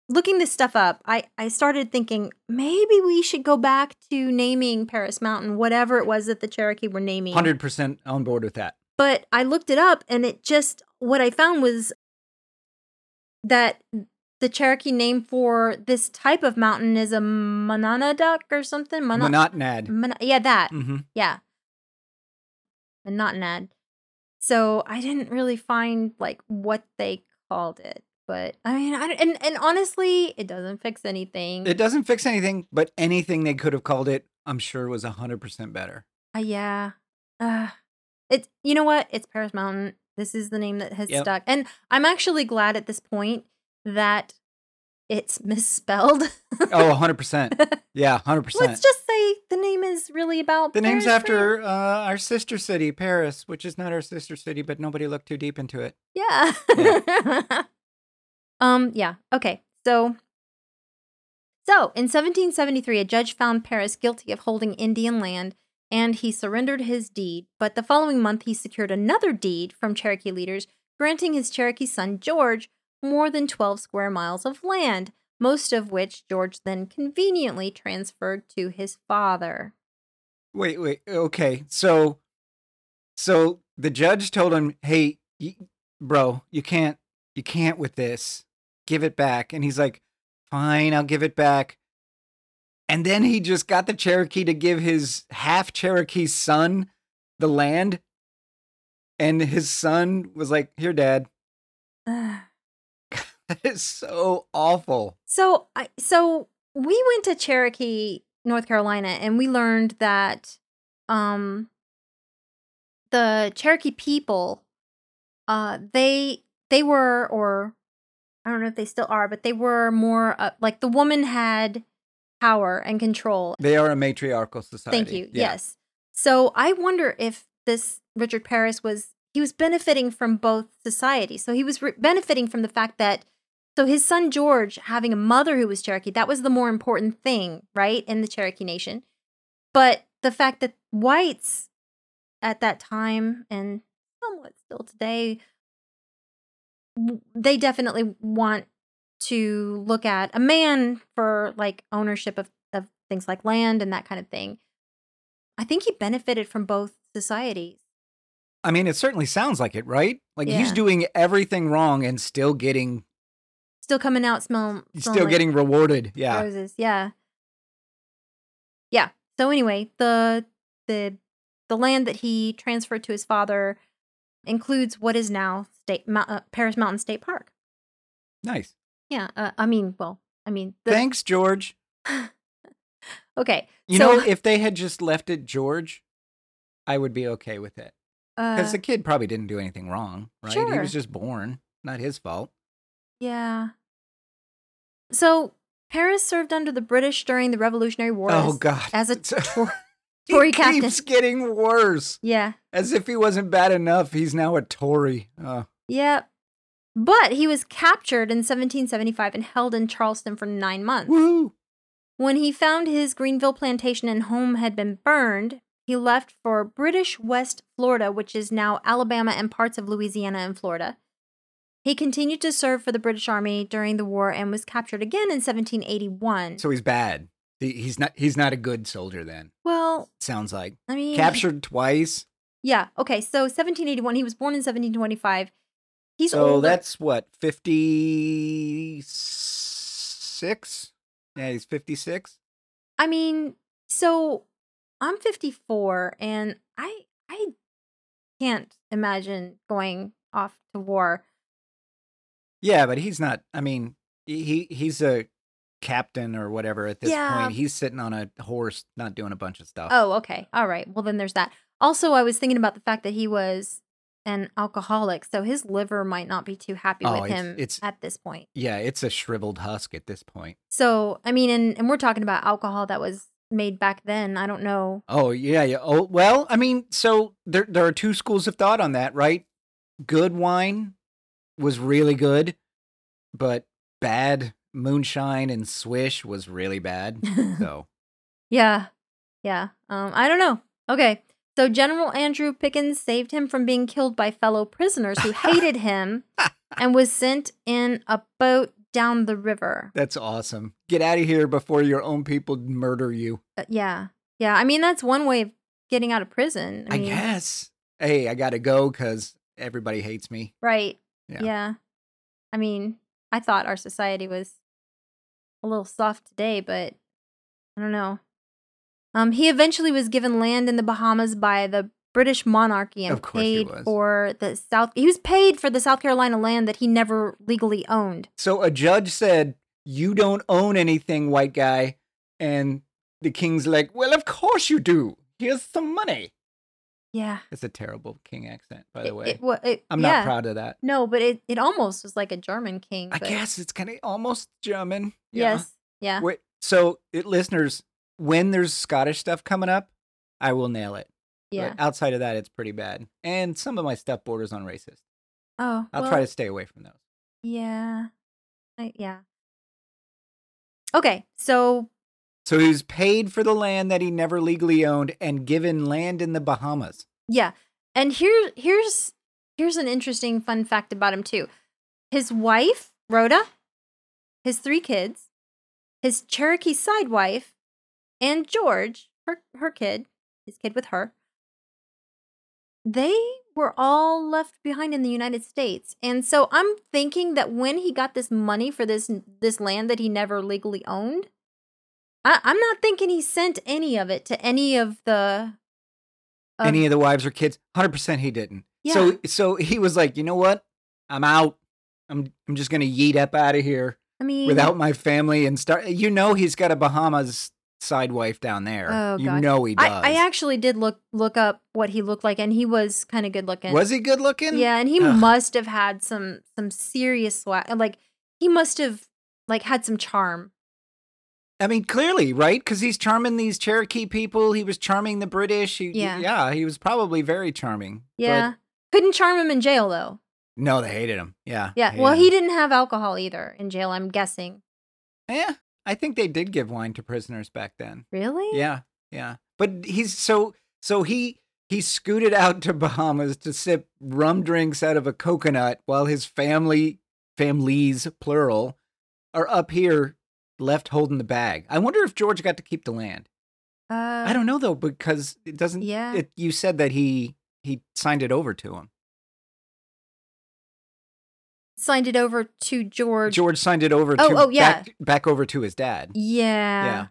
Speaker 1: looking this stuff up, I I started thinking maybe we should go back to naming Paris Mountain whatever it was that the Cherokee were naming.
Speaker 2: 100% on board with that.
Speaker 1: But I looked it up and it just what I found was that the Cherokee name for this type of mountain is a Monadnock or something. Mono-
Speaker 2: Monotnad.
Speaker 1: Mon- yeah, that.
Speaker 2: Mm-hmm.
Speaker 1: Yeah. And not an ad. So I didn't really find like what they called it. But I mean, I, and and honestly, it doesn't fix anything.
Speaker 2: It doesn't fix anything, but anything they could have called it, I'm sure was 100% better.
Speaker 1: Uh, yeah. Uh, it's you know what? It's Paris Mountain. This is the name that has
Speaker 2: Yep.
Speaker 1: stuck, and I'm actually glad at this point that it's misspelled. [laughs]
Speaker 2: Oh, 100%. Yeah, 100%.
Speaker 1: Let's just say the name is really about
Speaker 2: the name's after uh, our sister city, Paris, which is not our sister city, but nobody looked too deep into it.
Speaker 1: Yeah. [laughs] um. Yeah. Okay. So. So, in 1773, a judge found Pearis guilty of holding Indian land, and he surrendered his deed. But the following month, he secured another deed from Cherokee leaders, granting his Cherokee son George more than 12 square miles of land, most of which George then conveniently transferred to his father.
Speaker 2: Wait, wait. Okay. So so the judge told him, "Hey, y- bro, you can't you can't with this. Give it back." And he's like, "Fine, I'll give it back." And then he just got the Cherokee to give his half Cherokee son the land. And his son was like, "Here, dad." [sighs] [sighs] [sighs] [laughs] That is so awful.
Speaker 1: So I so we went to Cherokee, North Carolina, and we learned that um the Cherokee people uh they they were or I don't know if they still are, but they were more uh, like the woman had power and control.
Speaker 2: They are a matriarchal society.
Speaker 1: Thank you.
Speaker 2: Yeah.
Speaker 1: Yes. So I wonder if this Richard Pearis was he was benefiting from both societies. So he was re- benefiting from the fact that so his son George having a mother who was Cherokee that was the more important thing, right, in the Cherokee Nation. But the fact that whites at that time and somewhat still today they definitely want to look at a man for like ownership of, of things like land and that kind of thing. I think he benefited from both societies.
Speaker 2: I mean, it certainly sounds like it, right? Like he's doing everything wrong and still getting
Speaker 1: Still coming out smelling,
Speaker 2: he's
Speaker 1: smelling
Speaker 2: still
Speaker 1: like
Speaker 2: getting rewarded. Yeah.
Speaker 1: roses. Yeah. Yeah. So anyway, the the the land that he transferred to his father includes what is now state uh, Paris Mountain State Park.
Speaker 2: Nice.
Speaker 1: Yeah, uh, I mean, well, I mean, the,
Speaker 2: Thanks, George. [laughs]
Speaker 1: okay.
Speaker 2: You
Speaker 1: so,
Speaker 2: know, if they had just left it George, I would be okay with it. Because
Speaker 1: uh,
Speaker 2: the kid probably didn't do anything wrong, right? He was just born, not his fault.
Speaker 1: yeah. So Pearis served under the British during the Revolutionary War
Speaker 2: Oh
Speaker 1: as,
Speaker 2: God!
Speaker 1: as a [laughs]
Speaker 2: It's-
Speaker 1: Tor- [laughs]
Speaker 2: he
Speaker 1: Tory captain.
Speaker 2: keeps getting worse.
Speaker 1: yeah.
Speaker 2: As if he wasn't bad enough, he's now a Tory. Oh.
Speaker 1: Yeah. But he was captured in 1775 and held in Charleston for nine months.
Speaker 2: Woo!
Speaker 1: When he found his Greenville plantation and home had been burned, he left for British West Florida, which is now Alabama and parts of Louisiana and Florida. He continued to serve for the British Army during the war and was captured again in 1781.
Speaker 2: So he's bad. He- He's not. He's not a good soldier. Then
Speaker 1: well,
Speaker 2: sounds like
Speaker 1: I mean,
Speaker 2: captured twice.
Speaker 1: Yeah. Okay. So 1781. He was born in 1725. He's
Speaker 2: so
Speaker 1: older.
Speaker 2: that's what fifty six. Yeah, he's fifty six.
Speaker 1: I mean, so I'm 54 and I I can't imagine going off to war.
Speaker 2: Yeah, but he's not. I mean, he he's a captain or whatever at this
Speaker 1: Yeah.
Speaker 2: point. He's sitting on a horse, not doing a bunch of stuff.
Speaker 1: Oh, okay. All right. Well, then there's that. Also, I was thinking about the fact that he was an alcoholic, so his liver might not be too happy
Speaker 2: Oh,
Speaker 1: with
Speaker 2: it's-
Speaker 1: him
Speaker 2: it's-
Speaker 1: at this point.
Speaker 2: Yeah, it's a shriveled husk at this point.
Speaker 1: So, I mean, and, and we're talking about alcohol that was made back then. I don't know.
Speaker 2: Oh yeah, yeah. Oh well, I mean, so there there are two schools of thought on that, right? Good wine was really good, but bad moonshine and swish was really bad. So [laughs]
Speaker 1: Yeah. Yeah. Um, I don't know. Okay. So General Andrew Pickens saved him from being killed by fellow prisoners who hated him [laughs] and was sent in a boat down the river.
Speaker 2: that's awesome. Get out of here before your own people murder you.
Speaker 1: Uh, yeah. Yeah. I mean, that's one way of getting out of prison.
Speaker 2: I,
Speaker 1: mean,
Speaker 2: guess. Hey, I gotta go because everybody hates me.
Speaker 1: Right.
Speaker 2: Yeah.
Speaker 1: Yeah. I mean, I thought our society was a little soft today, but I don't know. Um, he eventually was given land in the Bahamas by the British monarchy and
Speaker 2: Of course he
Speaker 1: paid for the South. He was paid for the South Carolina land that he never legally owned.
Speaker 2: So a judge said, "You don't own anything, white guy," and the king's like, "Well, of course you do. Here's some money."
Speaker 1: Yeah.
Speaker 2: It's a terrible king accent, by the
Speaker 1: It-
Speaker 2: way.
Speaker 1: it, wa- it-
Speaker 2: I'm
Speaker 1: yeah.
Speaker 2: not proud of that.
Speaker 1: No, but it, it almost was like a German king.
Speaker 2: I guess it's kind of almost German. Yeah.
Speaker 1: Yes. Yeah.
Speaker 2: Wait, so, it, listeners, when there's Scottish stuff coming up, I will nail it.
Speaker 1: Yeah.
Speaker 2: But outside of that, it's pretty bad. And some of my stuff borders on racist.
Speaker 1: Oh.
Speaker 2: I'll
Speaker 1: well,
Speaker 2: try to stay away from those.
Speaker 1: Yeah. I, yeah. Okay. So
Speaker 2: So he was paid for the land that he never legally owned and given land in the Bahamas.
Speaker 1: Yeah. And here here's here's an interesting fun fact about him too. His wife, Rhoda, his three kids, his Cherokee side wife, and George, her her kid, his kid with her. They were all left behind in the United States. And so I'm thinking that when he got this money for this this land that he never legally owned, I, I'm not thinking he sent any of it to any of the of-
Speaker 2: Any of the wives or kids? 100% he didn't.
Speaker 1: Yeah.
Speaker 2: So so he was like, "You know what? I'm out. I'm I'm just going to yeet up out of here
Speaker 1: I mean
Speaker 2: without my family and start You know he's got a Bahamas side wife down there.
Speaker 1: Oh,
Speaker 2: you know he does.
Speaker 1: I, I actually did look look up what he looked like, and he was kind of good looking.
Speaker 2: Was he good looking?
Speaker 1: Yeah, and he
Speaker 2: Ugh.
Speaker 1: must have had some some serious swag. Like he must have like had some charm.
Speaker 2: I mean, clearly, right? Because he's charming these Cherokee people. He was charming the British. He,
Speaker 1: Yeah.
Speaker 2: yeah, he was probably very charming. But
Speaker 1: Yeah, couldn't charm him in jail though.
Speaker 2: no, they hated him. Yeah.
Speaker 1: Yeah, well,
Speaker 2: him.
Speaker 1: he didn't have alcohol either in jail. I'm guessing.
Speaker 2: Yeah, I think they did give wine to prisoners back then.
Speaker 1: Really?
Speaker 2: Yeah, yeah. But he's so so he he scooted out to Bahamas to sip rum drinks out of a coconut while his family families plural are up here left holding the bag. I wonder if George got to keep the land.
Speaker 1: Uh,
Speaker 2: I don't know though because it doesn't
Speaker 1: Yeah.
Speaker 2: it, you said that he he signed it over to him.
Speaker 1: Signed it over to George.
Speaker 2: George signed it over
Speaker 1: Oh,
Speaker 2: to
Speaker 1: oh, yeah.
Speaker 2: back, back over to his dad.
Speaker 1: Yeah.
Speaker 2: Yeah.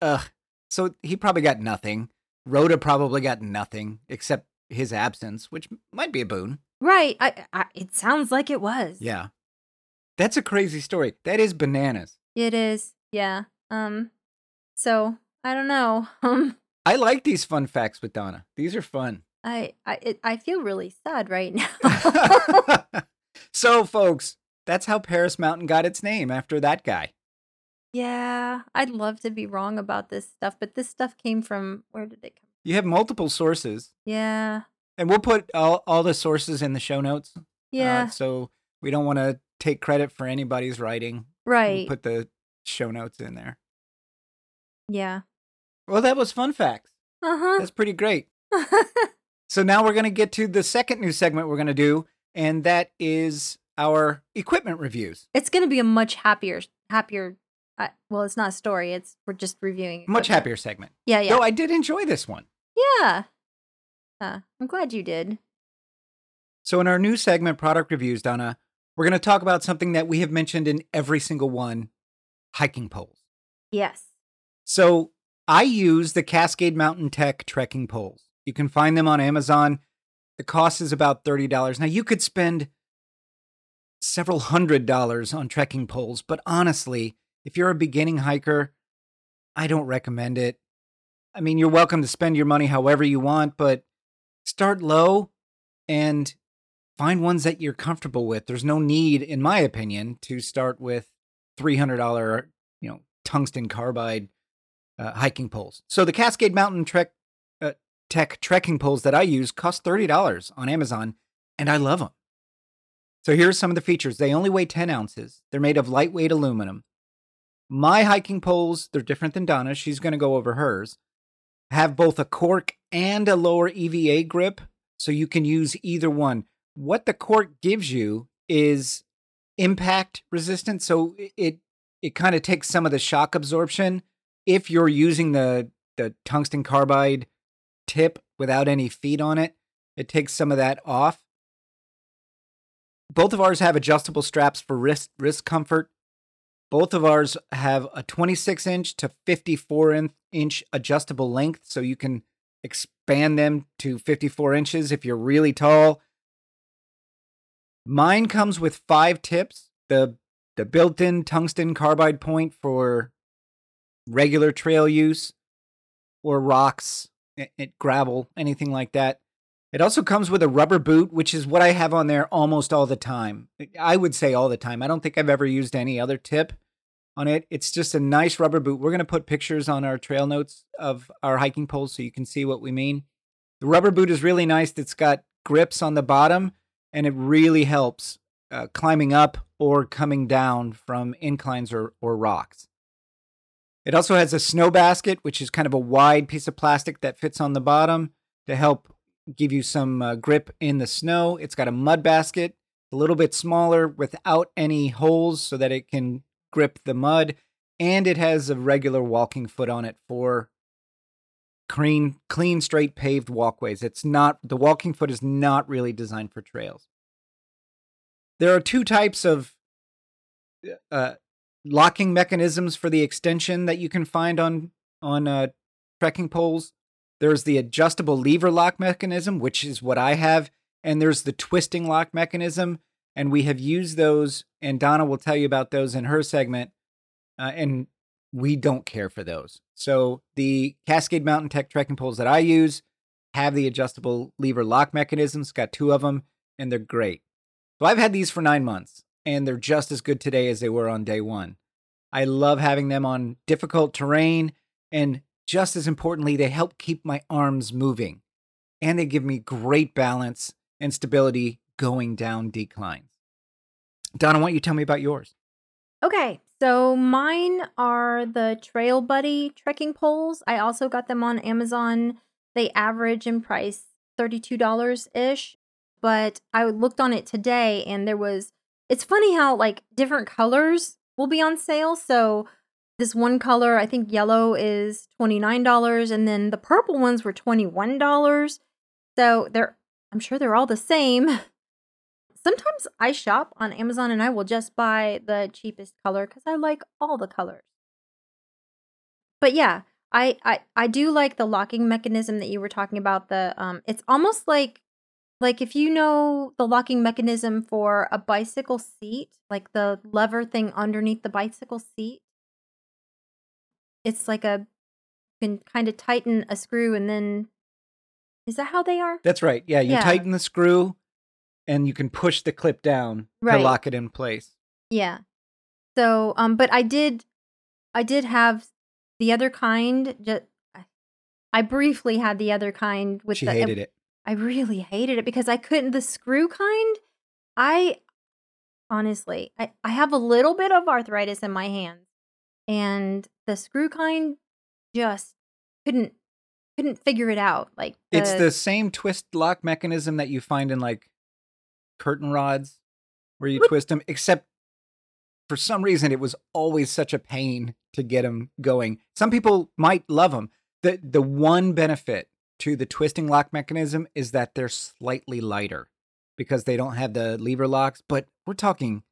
Speaker 2: Ugh. So he probably got nothing. Rhoda probably got nothing except his absence, which might be a boon.
Speaker 1: Right. I, I. It sounds like it was.
Speaker 2: Yeah. That's a crazy story. That is bananas.
Speaker 1: It is. Yeah. Um so I don't know. [laughs] Um
Speaker 2: I like these fun facts with Donna. These are fun.
Speaker 1: I I it, I feel really sad right now. [laughs] [laughs]
Speaker 2: so, folks, that's how Paris Mountain got its name after that guy.
Speaker 1: yeah, I'd love to be wrong about this stuff, but this stuff came from where did it come? From?
Speaker 2: You have multiple sources,
Speaker 1: Yeah.
Speaker 2: and we'll put all, all the sources in the show notes. uh,
Speaker 1: Yeah.
Speaker 2: so we don't want to take credit for anybody's writing. We'll
Speaker 1: right.
Speaker 2: put the show notes in there.
Speaker 1: yeah.
Speaker 2: Well, that was fun facts.
Speaker 1: Uh-huh.
Speaker 2: That's pretty great. [laughs] So now we're going to get to the second new segment we're going to do, and that is our equipment reviews.
Speaker 1: it's going to be a much happier happier uh, well, it's not a story. It's we're just reviewing.
Speaker 2: Much happier segment.
Speaker 1: Yeah, yeah.
Speaker 2: Though I did enjoy this one.
Speaker 1: yeah. Uh, I'm glad you did.
Speaker 2: So, in our new segment, Product Reviews, Donna, we're going to talk about something that we have mentioned in every single one hiking poles.
Speaker 1: Yes.
Speaker 2: So, I use the Cascade Mountain Tech trekking poles. You can find them on Amazon. The cost is about $30. Now, you could spend several hundred dollars on trekking poles, but honestly, if you're a beginning hiker, I don't recommend it. I mean, you're welcome to spend your money however you want, but start low and find ones that you're comfortable with. There's no need, in my opinion, to start with $300, you know, tungsten carbide uh, hiking poles. So the Cascade Mountain Trek uh, Tech trekking poles that I use cost $30 on Amazon, and I love them. So here's some of the features. They only weigh 10 ounces. They're made of lightweight aluminum. My hiking poles, they're different than Donna. She's going to go over hers. Have both a cork and a lower EVA grip, so you can use either one. What the cork gives you is impact resistance, so it it, it kind of takes some of the shock absorption if you're using the the tungsten carbide tip without any feet on it. It takes some of that off. Both of ours have adjustable straps for wrist wrist comfort. Both of ours have a 26 inch to 54 inch adjustable length, so you can expand them to 54 inches if you're really tall. Mine comes with five tips. The the built-in tungsten carbide point for regular trail use or rocks, i- i- gravel, anything like that. It also comes with a rubber boot, which is what I have on there almost all the time. I would say all the time. I don't think I've ever used any other tip on it. It's just a nice rubber boot. We're going to put pictures on our trail notes of our hiking poles so you can see what we mean. The rubber boot is really nice. It's got grips on the bottom and it really helps uh, climbing up or coming down from inclines or, or rocks. It also has a snow basket, which is kind of a wide piece of plastic that fits on the bottom to help give you some uh, grip in the snow. It's got a mud basket, a little bit smaller without any holes so that it can grip the mud. And it has a regular walking foot on it for clean, clean, straight paved walkways. It's not, the walking foot is not really designed for trails. There are two types of uh, locking mechanisms for the extension that you can find on on uh, trekking poles. There's the adjustable lever lock mechanism, which is what I have, and there's the twisting lock mechanism, and we have used those. And Donna will tell you about those in her segment, uh, and we don't care for those. So the Cascade Mountain Tech trekking poles that I use have the adjustable lever lock mechanisms. Got two of them, and they're great. So I've had these for nine months, and they're just as good today as they were on day one. I love having them on difficult terrain, and just as importantly, they help keep my arms moving, and they give me great balance and stability going down declines. Donna, why don't you tell me about yours?
Speaker 1: Okay, so mine are the Trail Buddy trekking poles. I also got them on Amazon. They average in price $32 ish, but I looked on it today and there was it's funny how like different colors will be on sale. So this one color, I think yellow is $29 and then the purple ones were $21. So they're I'm sure they're all the same. [laughs] Sometimes I shop on Amazon and I will just buy the cheapest color cuz I like all the colors. But yeah, I, I I do like the locking mechanism that you were talking about the um it's almost like like if you know the locking mechanism for a bicycle seat, like the lever thing underneath the bicycle seat, it's like a you can kind of tighten a screw and then is that how they are?
Speaker 2: That's right. Yeah, you
Speaker 1: Yeah.
Speaker 2: tighten the screw and you can push the clip down
Speaker 1: Right.
Speaker 2: to lock it in place.
Speaker 1: Yeah. So, um, but I did, I did have the other kind. Just, I briefly had the other kind with
Speaker 2: she
Speaker 1: the.
Speaker 2: hated it.
Speaker 1: I really hated it because I couldn't the screw kind. I honestly, I, I have a little bit of arthritis in my hands, and the screw kind just couldn't couldn't figure it out. Like
Speaker 2: It's the same twist lock mechanism that you find in like curtain rods where you twist them, except for some reason it was always such a pain to get them going. Some people might love them. The the one benefit to the twisting lock mechanism is that they're slightly lighter because they don't have the lever locks, but we're talking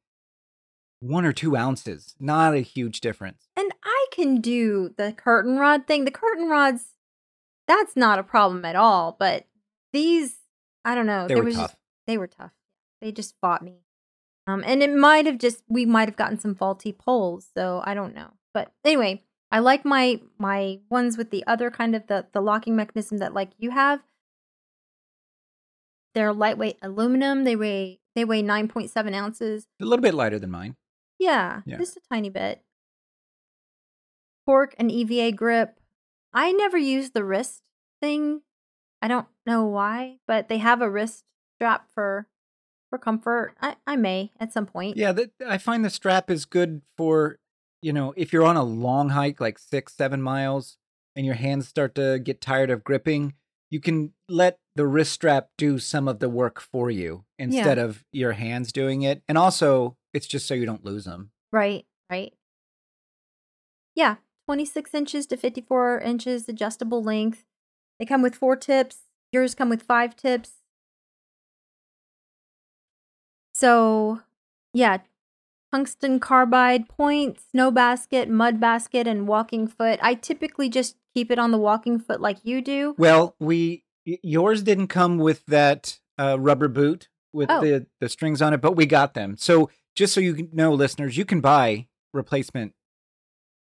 Speaker 2: one or two ounces, not a huge difference.
Speaker 1: and I can do the curtain rod thing. The curtain rods, that's not a problem at all. But these, I don't know.
Speaker 2: They were tough.
Speaker 1: Just, they were tough. They just fought me. Um, and it might have just we might have gotten some faulty poles, so I don't know. But anyway, I like my my ones with the other kind of the the locking mechanism that like you have. They're lightweight aluminum. They weigh they weigh nine point seven ounces.
Speaker 2: A little bit lighter than mine.
Speaker 1: Yeah,
Speaker 2: Yeah.
Speaker 1: just a tiny bit. Cork and EVA grip. I never use the wrist thing. I don't know why, but they have a wrist strap for for comfort. I, I may at some point.
Speaker 2: Yeah, that, I find the strap is good for, you know, if you're on a long hike, like six, seven miles, and your hands start to get tired of gripping, you can let the wrist strap do some of the work for you instead of your hands doing it. And also, it's just so you don't lose them.
Speaker 1: Right, right. Yeah, 26 inches to 54 inches adjustable length. They come with four tips. Yours come with five tips. So, yeah, tungsten carbide point, snow basket, mud basket, and walking foot. I typically just keep it on the walking foot like you do.
Speaker 2: Well, we yours didn't come with that uh, rubber boot with
Speaker 1: Oh.
Speaker 2: the the strings on it, but we got them. So just so you know, listeners, you can buy replacement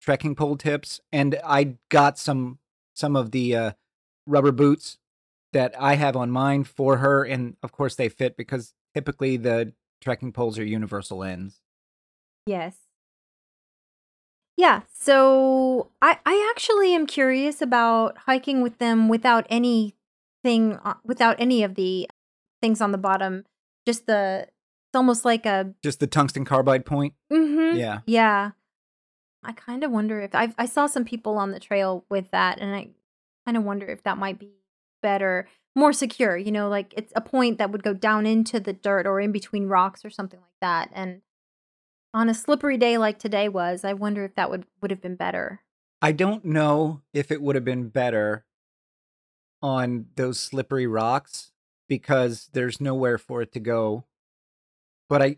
Speaker 2: trekking pole tips, and I got some some of the uh, rubber boots that I have on mine for her, and of course they fit because typically the trekking poles are universal ends.
Speaker 1: Yes. Yeah, so I I actually am curious about hiking with them without anything uh, without any of the things on the bottom. Just the it's almost like a
Speaker 2: Just the tungsten carbide point.
Speaker 1: Mm-hmm.
Speaker 2: Yeah.
Speaker 1: Yeah. I kind of wonder if I I saw some people on the trail with that and I kind of wonder if that might be better, more secure, you know, like it's a point that would go down into the dirt or in between rocks or something like that. And on a slippery day like today was, I wonder if that would would have been better.
Speaker 2: I don't know if it would have been better on those slippery rocks because there's nowhere for it to go. But I,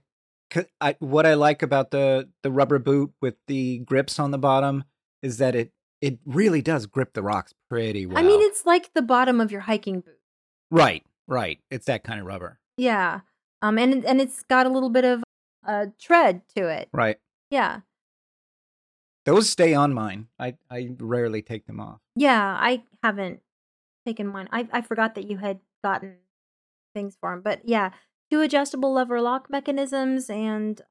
Speaker 2: I what I like about the the rubber boot with the grips on the bottom is that it it really does grip the rocks pretty well.
Speaker 1: I mean, it's like the bottom of your hiking boot.
Speaker 2: right, right. It's that kind of rubber,
Speaker 1: Yeah. Um and and it's got a little bit of a tread to it.
Speaker 2: right?
Speaker 1: Yeah.
Speaker 2: Those stay on mine. I I rarely take them off.
Speaker 1: Yeah, I haven't taken mine. I I forgot that you had gotten things for them, but yeah, two adjustable lever lock mechanisms, and.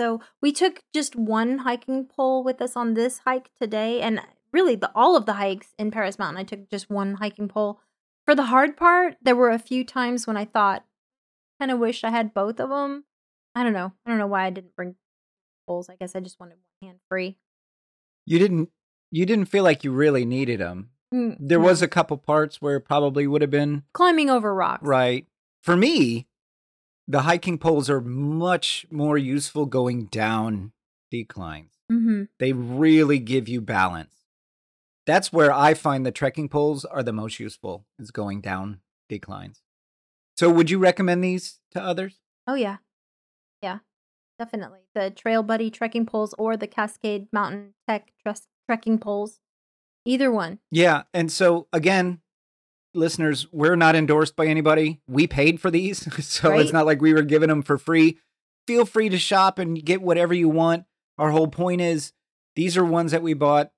Speaker 1: So we took just one hiking pole with us on this hike today, and really the all of the hikes in Paris Mountain, I took just one hiking pole. For the hard part, there were a few times when I thought, kind of wish I had both of them. I don't know. I don't know why I didn't bring poles. I guess I just wanted one hand free.
Speaker 2: You didn't you didn't feel like you really needed them.
Speaker 1: Mm,
Speaker 2: There was a couple parts where it probably would have been
Speaker 1: climbing over rocks.
Speaker 2: Right. For me, the hiking poles are much more useful going down declines.
Speaker 1: Mm-hmm.
Speaker 2: They really give you balance. That's where I find the trekking poles are the most useful, is going down declines. So would you recommend these to others?
Speaker 1: Oh yeah, yeah, definitely. The Trail Buddy trekking poles or the Cascade Mountain Tech trekking poles, either one.
Speaker 2: Yeah. And so again, listeners, we're not endorsed by anybody. We paid for these. [laughs] So it's not like we were giving them for free. Feel free to shop and get whatever you want. Our whole point is these are ones that we bought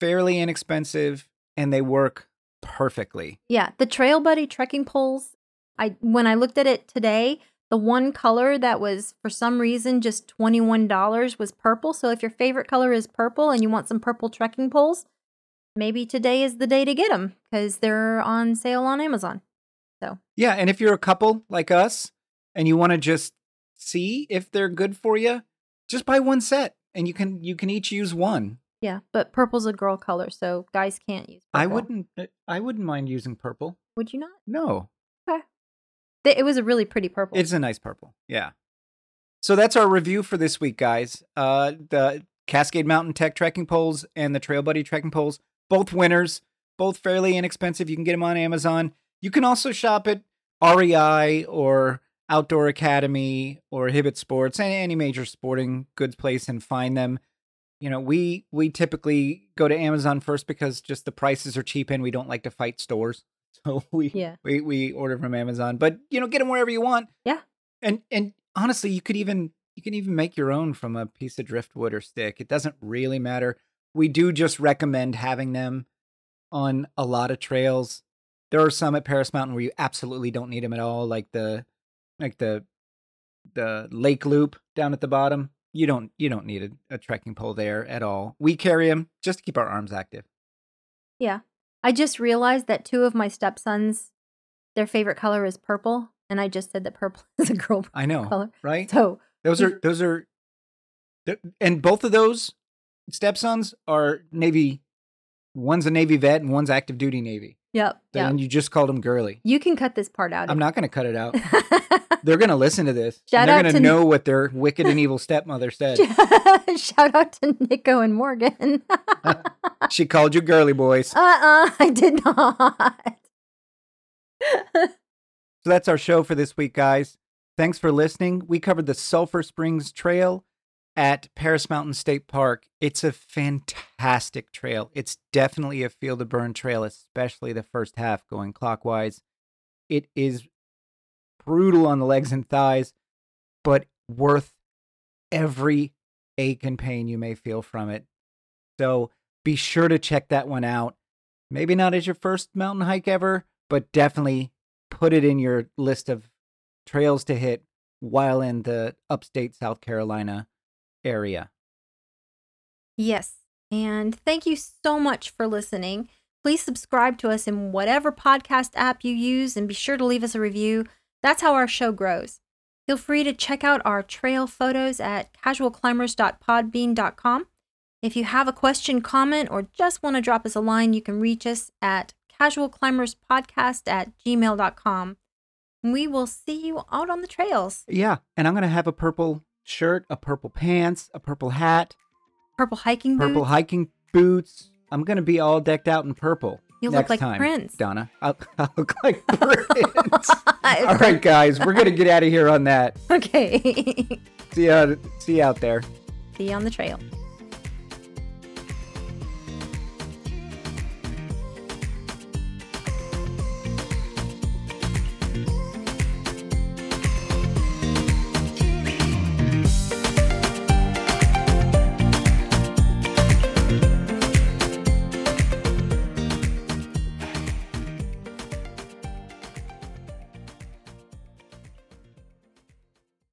Speaker 2: fairly inexpensive, and they work perfectly.
Speaker 1: Yeah, the Trail Buddy trekking poles. I when I looked at it today, the one color that was for some reason just twenty one dollars was purple. So if your favorite color is purple and you want some purple trekking poles, maybe today is the day to get them because they're on sale on Amazon. So
Speaker 2: Yeah, and if you're a couple like us and you want to just see if they're good for you, just buy one set and you can you can each use one.
Speaker 1: yeah, but purple's a girl color, so guys can't use.
Speaker 2: I wouldn't uh, I wouldn't mind using purple.
Speaker 1: Would you not?
Speaker 2: No.
Speaker 1: Th- It was a really pretty purple.
Speaker 2: It's a nice purple. Yeah. So that's our review for this week, guys. Uh the Cascade Mountain Tech trekking poles and the Trail Buddy trekking poles, both winners, both fairly inexpensive. You can get them on Amazon. You can also shop at REI or Outdoor Academy or Hibbett Sports, any, any major sporting goods place, and find them. You know, we we typically go to Amazon first because just the prices are cheap and we don't like to fight stores. [laughs] So we
Speaker 1: Yeah.
Speaker 2: we we order from Amazon, but you know, get them wherever you want.
Speaker 1: Yeah.
Speaker 2: And and honestly, you could even you can even make your own from a piece of driftwood or stick. It doesn't really matter. We do just recommend having them on a lot of trails. There are some at Paris Mountain where you absolutely don't need them at all, like the like the the lake loop down at the bottom. You don't you don't need a, a trekking pole there at all. We carry them just to keep our arms active.
Speaker 1: Yeah. I just realized that two of my stepsons, their favorite color is purple, and I just said that purple [laughs] is a girl
Speaker 2: I know,
Speaker 1: color.
Speaker 2: right?
Speaker 1: So
Speaker 2: Those are those are, and both of those stepsons are Navy. One's a Navy vet and one's active duty Navy.
Speaker 1: yep, yep.
Speaker 2: You just called them girly.
Speaker 1: You can cut this part out.
Speaker 2: I'm not going to cut it out. [laughs] They're going to listen to this.
Speaker 1: Shout
Speaker 2: they're going
Speaker 1: to-
Speaker 2: know what their wicked and evil stepmother [laughs] said.
Speaker 1: Shout out to Nico and Morgan. [laughs]
Speaker 2: she called you girly boys.
Speaker 1: Uh uh I did not.
Speaker 2: So that's our show for this week, guys. Thanks for listening. We covered the Sulphur Springs Trail at Paris Mountain State Park. It's a fantastic trail. It's definitely a field of burn trail, especially the first half going clockwise. It is brutal on the legs and thighs, but worth every ache and pain you may feel from it. So be sure to check that one out. Maybe not as your first mountain hike ever, but definitely put it in your list of trails to hit while in the upstate South Carolina area.
Speaker 1: Yes. And thank you so much for listening. Please subscribe to us in whatever podcast app you use and be sure to leave us a review. That's how our show grows. Feel free to check out our trail photos at casualclimbers.podbean.com. If you have a question, comment, or just want to drop us a line, you can reach us at casualclimberspodcast at gmail.com. We will see you out on the trails.
Speaker 2: Yeah, and I'm going to have a purple shirt, a purple pants, a purple hat,
Speaker 1: Purple hiking
Speaker 2: purple
Speaker 1: boots.
Speaker 2: hiking boots. I'm to be all decked out in purple.
Speaker 1: You look like
Speaker 2: time,
Speaker 1: Prince.
Speaker 2: Donna. I'll, [laughs] I'll look like [laughs] Prince. [laughs] all right, guys, we're to get out of here on that.
Speaker 1: Okay.
Speaker 2: See you, see you out there.
Speaker 1: see you on the trail.